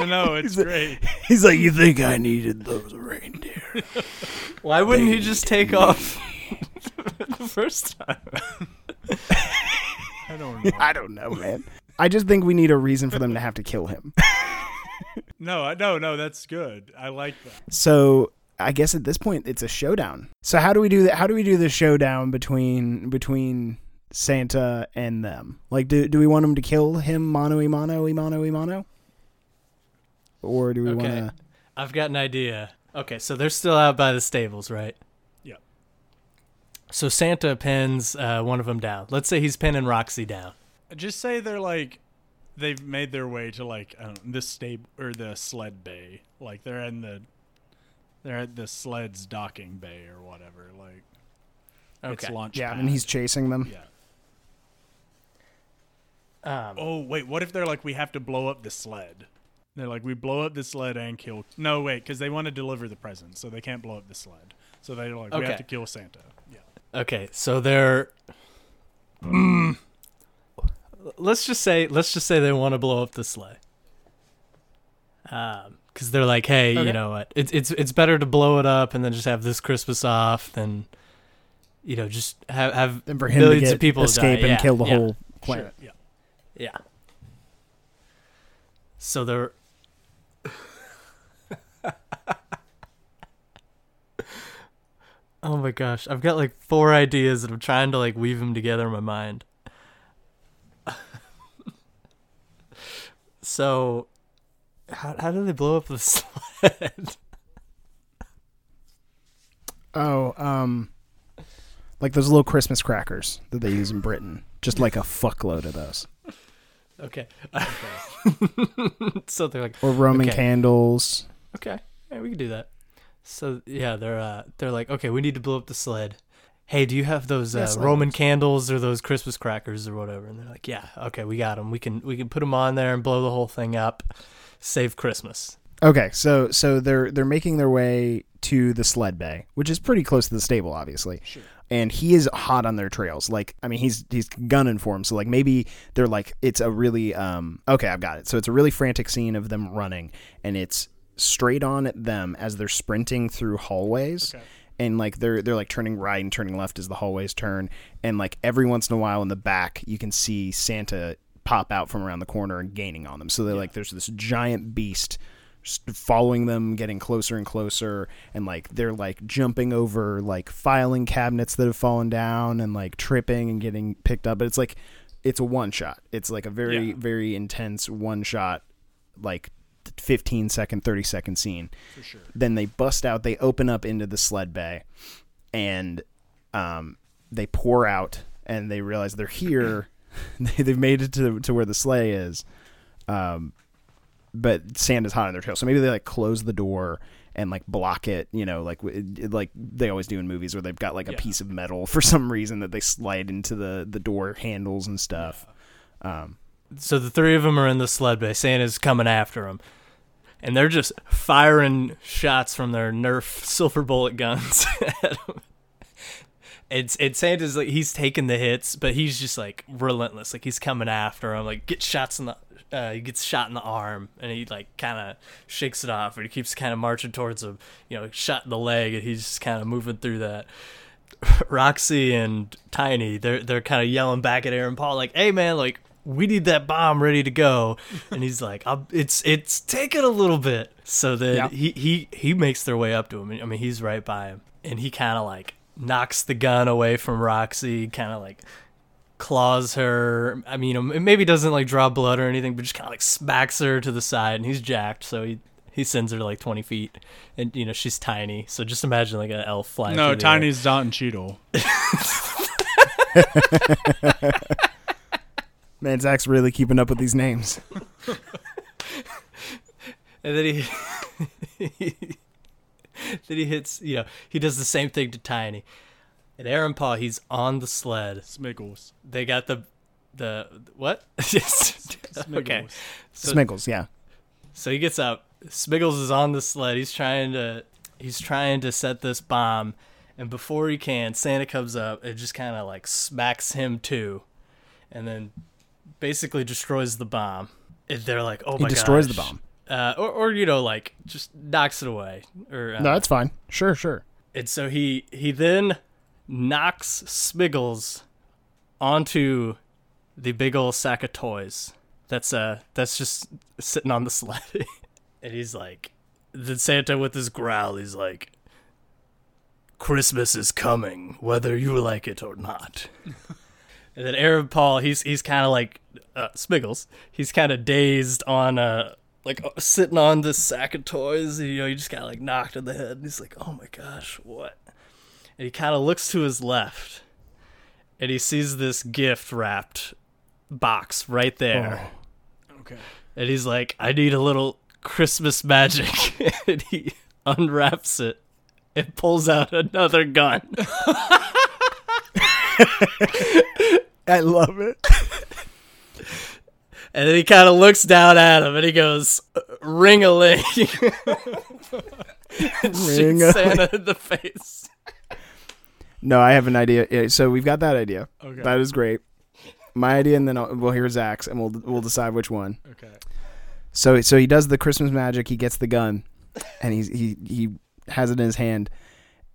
no, it's great. He's like, you think I needed those reindeer? Why wouldn't he just take off the first time? I don't know. I don't know, man. I just think we need a reason for them to have to kill him. No, no, no. That's good. I like that. So I guess at this point it's a showdown. So how do we do that? How do we do the showdown between between Santa and them? Like, do do we want them to kill him mano y mano y mano y mano, or do we want Okay. to? I've got an idea. Okay, so they're still out by the stables, right? Yeah. So Santa pins uh, one of them down. Let's say he's pinning Roxy down. Just say they're like they've made their way to like I don't know, the stable or the sled bay. Like they're in the they're at the sled's docking bay or whatever. Like it's Okay. launch. Yeah, pad. and he's chasing them. yeah. Um, Oh wait, what if they're like we have to blow up the sled? They're like we blow up the sled and kill. No wait, because they want to deliver the present, so they can't blow up the sled. So they're like we have to kill Santa. Yeah. Okay, so they're. let's just say, let's just say they want to blow up the sleigh. Um, because they're like, hey, Okay. you know what? It's it's it's better to blow it up and then just have this Christmas off than, you know, just have have And for him to millions get of people escape die. and Yeah, kill the yeah, whole planet. Sure. Yeah. Yeah. So they're. Oh my gosh, I've got like four ideas and I'm trying to like weave them together in my mind. so, how how do they blow up the sled? Oh, um, like those little Christmas crackers that they use in Britain. Just like a fuckload of those. okay. so they're like, Or Roman Okay. candles. okay, yeah, we can do that. So yeah, they're uh, they're like, okay, we need to blow up the sled. Hey, do you have those uh, Yeah, sled Roman candles or those Christmas crackers or whatever? And they're like, yeah, okay, we got them. We can we can put them on there and blow the whole thing up. Save Christmas. Okay, so so they're they're making their way to the sled bay, which is pretty close to the stable, obviously. Sure. And he is hot on their trails. Like, I mean, he's he's gunning for him. So like maybe they're like it's a really um okay, I've got it. So it's a really frantic scene of them running, and it's straight on at them as they're sprinting through hallways. And like they're they're like turning right and turning left as the hallways turn, and like every once in a while in the back you can see Santa pop out from around the corner and gaining on them. So they're like there's this giant beast following them, getting closer and closer, and like they're like jumping over like filing cabinets that have fallen down and like tripping and getting picked up. But it's like it's a one shot. It's like a very Yeah. very intense one shot, like 15 second, 30 second scene. For sure. Then they bust out. They open up into the sled bay, and um, they pour out, and they realize they're here. they, they've made it to to where the sleigh is. Um, but sand is hot on their tail. So maybe they like close the door and like block it, you know, like it- like they always do in movies where they've got like a Yeah. piece of metal for some reason that they slide into the the door handles and stuff. Um, So the three of them are in the sled bay. Santa's coming after them. And they're just firing shots from their Nerf silver bullet guns at him. It's it's Santa's like he's taking the hits, but he's just like relentless. Like he's coming after him. Like get shots in the uh, he gets shot in the arm, and he like kind of shakes it off, and he keeps kind of marching towards him. You know, shot in the leg, and he's just kind of moving through that. Roxy and Tiny, they're they're kind of yelling back at Aaron Paul, like, "Hey man, like we need that bomb ready to go," and he's like, i "It's it's taking a little bit." So then Yeah. he he he makes their way up to him. I mean, he's right by him, and he kind of like knocks the gun away from Roxy, kind of like claws her. I mean, you maybe doesn't like draw blood or anything, but just kind of like smacks her to the side, and he's jacked, so he. He sends her like twenty feet, and you know she's tiny. So just imagine like an elf flying. No, through the air. Tiny's Don Cheadle. man, Zach's really keeping up with these names. and then he then he hits you know he does the same thing to tiny and aaron paul he's on the sled Smiggles. they got the the what Yes. okay Smiggles. so, Smiggles, yeah. so he gets up smiggles is on the sled he's trying to he's trying to set this bomb and before he can santa comes up and just kind of like smacks him too and then basically destroys the bomb and they're like oh my god. He my destroys the bomb. uh, or, or you know like just knocks it away or uh, No, that's fine. Sure, sure. and so he he then knocks Smiggles onto the big old sack of toys. That's uh that's just sitting on the sled. and he's like then Santa with his growl, he's like Christmas is coming, whether you like it or not. and then Aaron Paul, he's he's kind of like uh, Smiggles. He's kind of dazed on uh like uh, sitting on this sack of toys. You know, he just got like knocked in the head. And he's like, "Oh my gosh, what?" And he kind of looks to his left, and he sees this gift wrapped box right there. Okay. And he's like, I need a little Christmas magic. and he unwraps it and pulls out another gun. I love it. And then he kind of looks down at him and he goes, ring a ling. Ring Santa in the face. No, I have an idea. So we've got that idea. Okay. That is great. My idea, and then I'll, we'll hear Zach's, and we'll we'll decide which one. Okay. So so he does the Christmas magic. He gets the gun, and he's he he has it in his hand,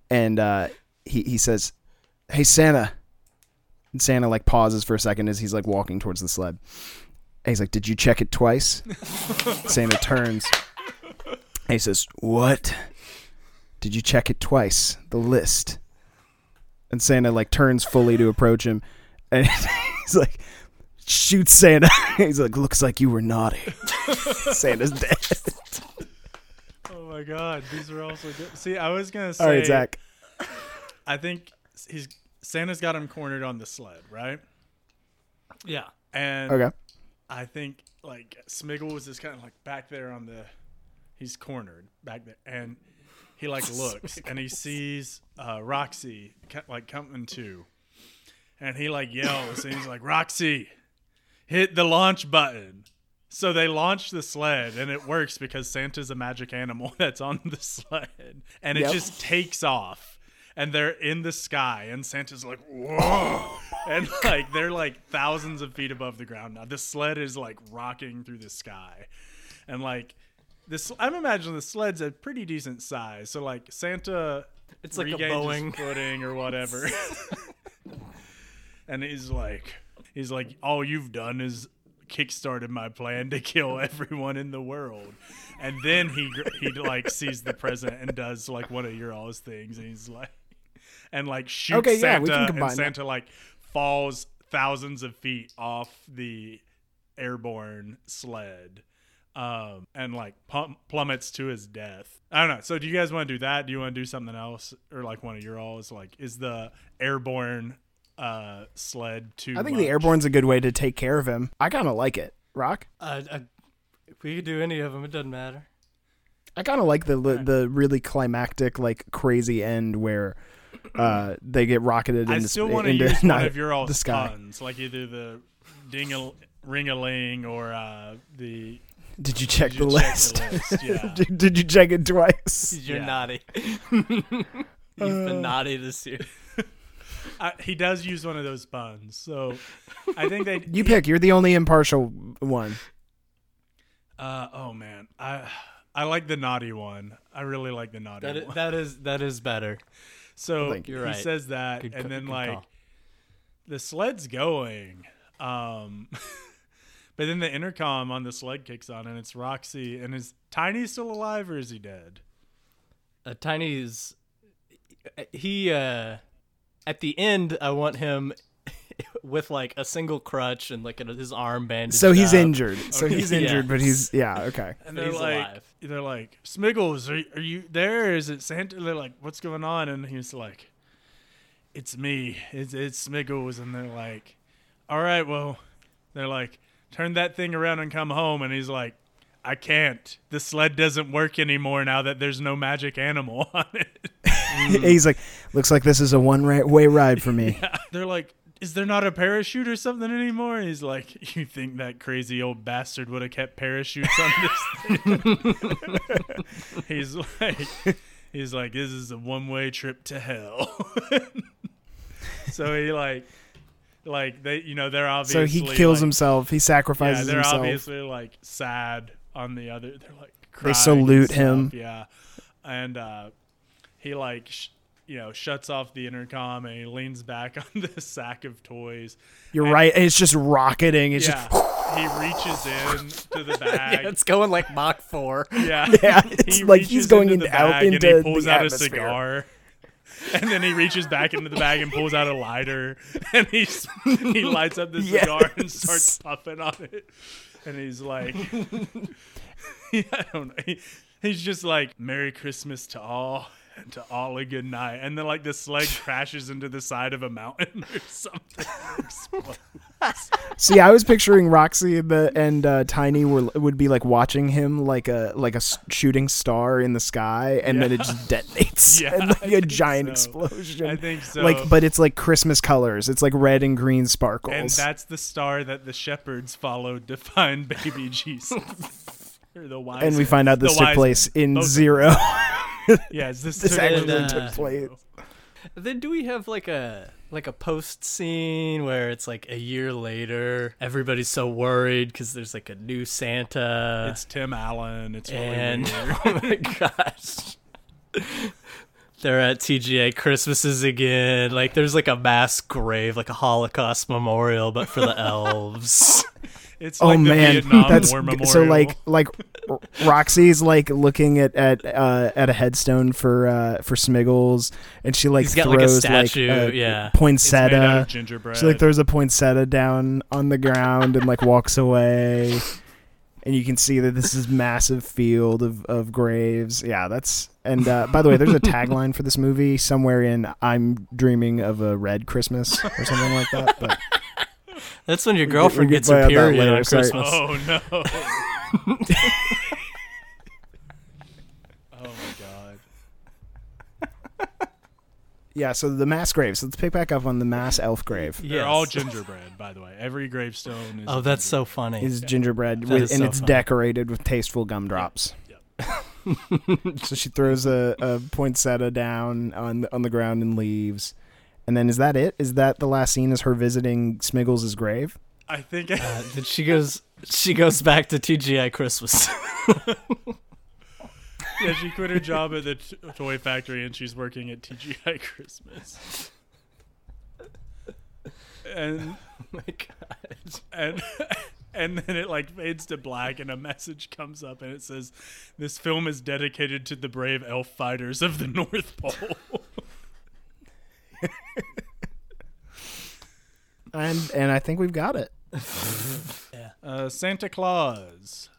and uh, he he says, "Hey Santa." And Santa like pauses for a second as he's like walking towards the sled. And he's like, "Did you check it twice?" Santa turns. And he says, "What? Did you check it twice? The list." and Santa like turns fully to approach him, and he's like shoots Santa. he's like, "Looks like you were naughty." Santa's dead. Oh my god, these are also good. See, I was gonna say. All right, Zach. I think he's Santa's got him cornered on the sled, right? Yeah. And Okay. I think like Smiggle was just kind of like back there on the, he's cornered back there, and he like looks and he sees uh, Roxy like coming to, and he like yells and he's like Roxy, hit the launch button. So they launch the sled and it works because Santa's a magic animal that's on the sled and it Yep. just takes off and they're in the sky and Santa's like whoa and like they're like thousands of feet above the ground now. The sled is like rocking through the sky and like this I'm imagining the sled's a pretty decent size. So like Santa It's like a Boeing. footing or whatever. and he's like he's like all you've done is kickstarted my plan to kill everyone in the world and then he he like sees the present and does like one of your all's things and he's like and like shoots Okay, yeah, Santa we can and combine that. Santa like falls thousands of feet off the airborne sled um and like plum- plummets to his death i don't know so do you guys want to do that do you want to do something else or like one of your alls like is the airborne uh sled too I think the airborne's a good way to take care of him. I kind of like it. Rock. Uh, uh, if we could do any of them, it doesn't matter. I kind of like the the really climactic, like crazy end where uh, they get rocketed i into, still want to into use one of your all's the sky. puns like either the ding a ring a ling or uh the Did you check Did the you check list? the list? Yeah. did, did you check it twice? You're Yeah. naughty. You've Uh, been naughty this year. I, he does use one of those buns, so i think they You pick. You're the only impartial one. uh oh man i i like the naughty one i really like the naughty That is, one that is that is better. So he right. says that, Good and then like call. the sled's going, um, but then the intercom on the sled kicks on, and it's Roxy. And is Tiny still alive or is he dead? Uh, Tiny's he uh at the end I want him with like a single crutch and like his arm bandaged So he's up. injured. So Okay. he's Yeah. injured, but he's yeah okay. And they're he's like, alive. they're like, Smiggles, are, are you there? Is it Santa? They're like, what's going on? And he's like, it's me. It's it's Smiggles. And they're like, all right, well, they're like, turn that thing around and come home. And he's like, I can't. The sled doesn't work anymore now that there's no magic animal on it. he's like, looks like this is a one way ride for me. They're like, is there not a parachute or something anymore? He's like, you think that crazy old bastard would have kept parachutes on this thing? he's like, he's like, this is a one way trip to hell. so he like, like they, you know, they're obviously. So he kills like, himself. He sacrifices Yeah, they're himself. obviously like sad on the other. They're like They and salute him. Yeah, and uh, he like sh- you know shuts off the intercom and he leans back on the sack of toys. You're right. It's just rocketing. It's yeah, he reaches in to the bag. Yeah, it's going like Mach 4. Yeah, Yeah, it's He like he's reaches going into in- the out bag into and he pulls the out a cigar. And then he reaches back into the bag and pulls out a lighter, and he's he lights up the cigar and starts puffing on it. And he's like, I don't know. He, he's just like, "Merry Christmas to all, and to all a good night." And then like the sled crashes into the side of a mountain or something. See, I was picturing Roxy and, the, and uh, Tiny were would be like watching him like a like a shooting star in the sky, and then it just detonates Yeah, and like a giant so. explosion. I think so. Like, but it's like Christmas colors. It's like red and green sparkles. And that's the star that the shepherds followed to find baby Jesus. or the wise And we find out this The took place men. in Both- zero. Yes, this, This took actually place took in place. Then do we have like a like a post scene where it's like a year later, everybody's so worried because there's like a new Santa, It's Tim Allen. It's really and weird. oh my gosh, they're at TGI Christmases again. Like there's like a mass grave, like a Holocaust memorial, but for the elves. It's Oh like the man, Vietnam that's War memorial. so like like R- Roxy's like looking at at uh, at a headstone for uh, for Smiggles, and she like He's got, like, a throws statue, a yeah. it's made out poinsettia. of gingerbread. She like throws a poinsettia down on the ground and like walks away, and you can see that this is massive field of, of graves. Yeah, that's and uh, by the way, there's a tagline for this movie somewhere in "I'm dreaming of a red Christmas" or something like that. But That's when your girlfriend get gets her by that period later, on. Christmas. Oh no. oh my god. yeah, so the mass graves. Let's pick back up on the mass elf grave. They're Yes. all gingerbread, by the way. Every gravestone is Oh, that's so funny. Is gingerbread with, is and so it's funny. decorated with tasteful gumdrops. so she throws a, a poinsettia down on the, on the ground and leaves. And then is that it? Is that the last scene? Is her visiting Smiggles' grave? I think Uh, then she goes. She goes back to TGI Christmas. yeah, she quit her job at the t- toy factory and she's working at TGI Christmas. And oh my god. and and then it like fades to black and a message comes up and it says this film is dedicated to the brave elf fighters of the North Pole. And and I think we've got it. Uh, Santa Claws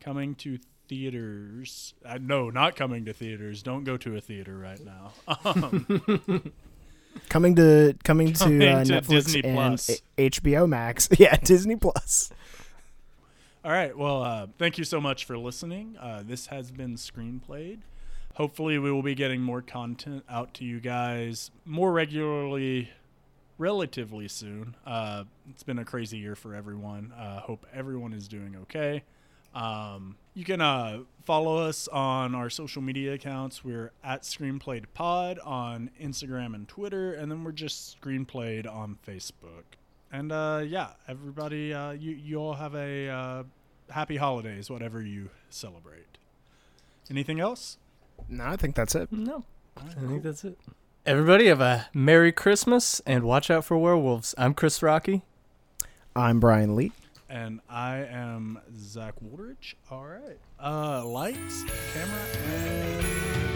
coming to theaters. Uh, no, not coming to theaters. Don't go to a theater right now. Um, Coming to coming to, uh, to Netflix Disney and Plus. HBO Max. Yeah, Disney Plus. all right. Well, uh, thank you so much for listening. Uh, this has been Screenplayed. Hopefully, we will be getting more content out to you guys more regularly, relatively soon. Uh, it's been a crazy year for everyone. Uh, hope everyone is doing okay. Um, you can uh, follow us on our social media accounts. We're at Screenplayed Pod on Instagram and Twitter, and then we're just Screenplayed on Facebook. And uh, yeah, everybody, uh, you you all have a uh, happy holidays, whatever you celebrate. Anything else? No, I think that's it. No, I think that's it. Everybody have a Merry Christmas and watch out for werewolves. I'm Chris Rocky. I'm Brian Lee. And I am Zach Woolridge. All right. Uh, lights, camera, and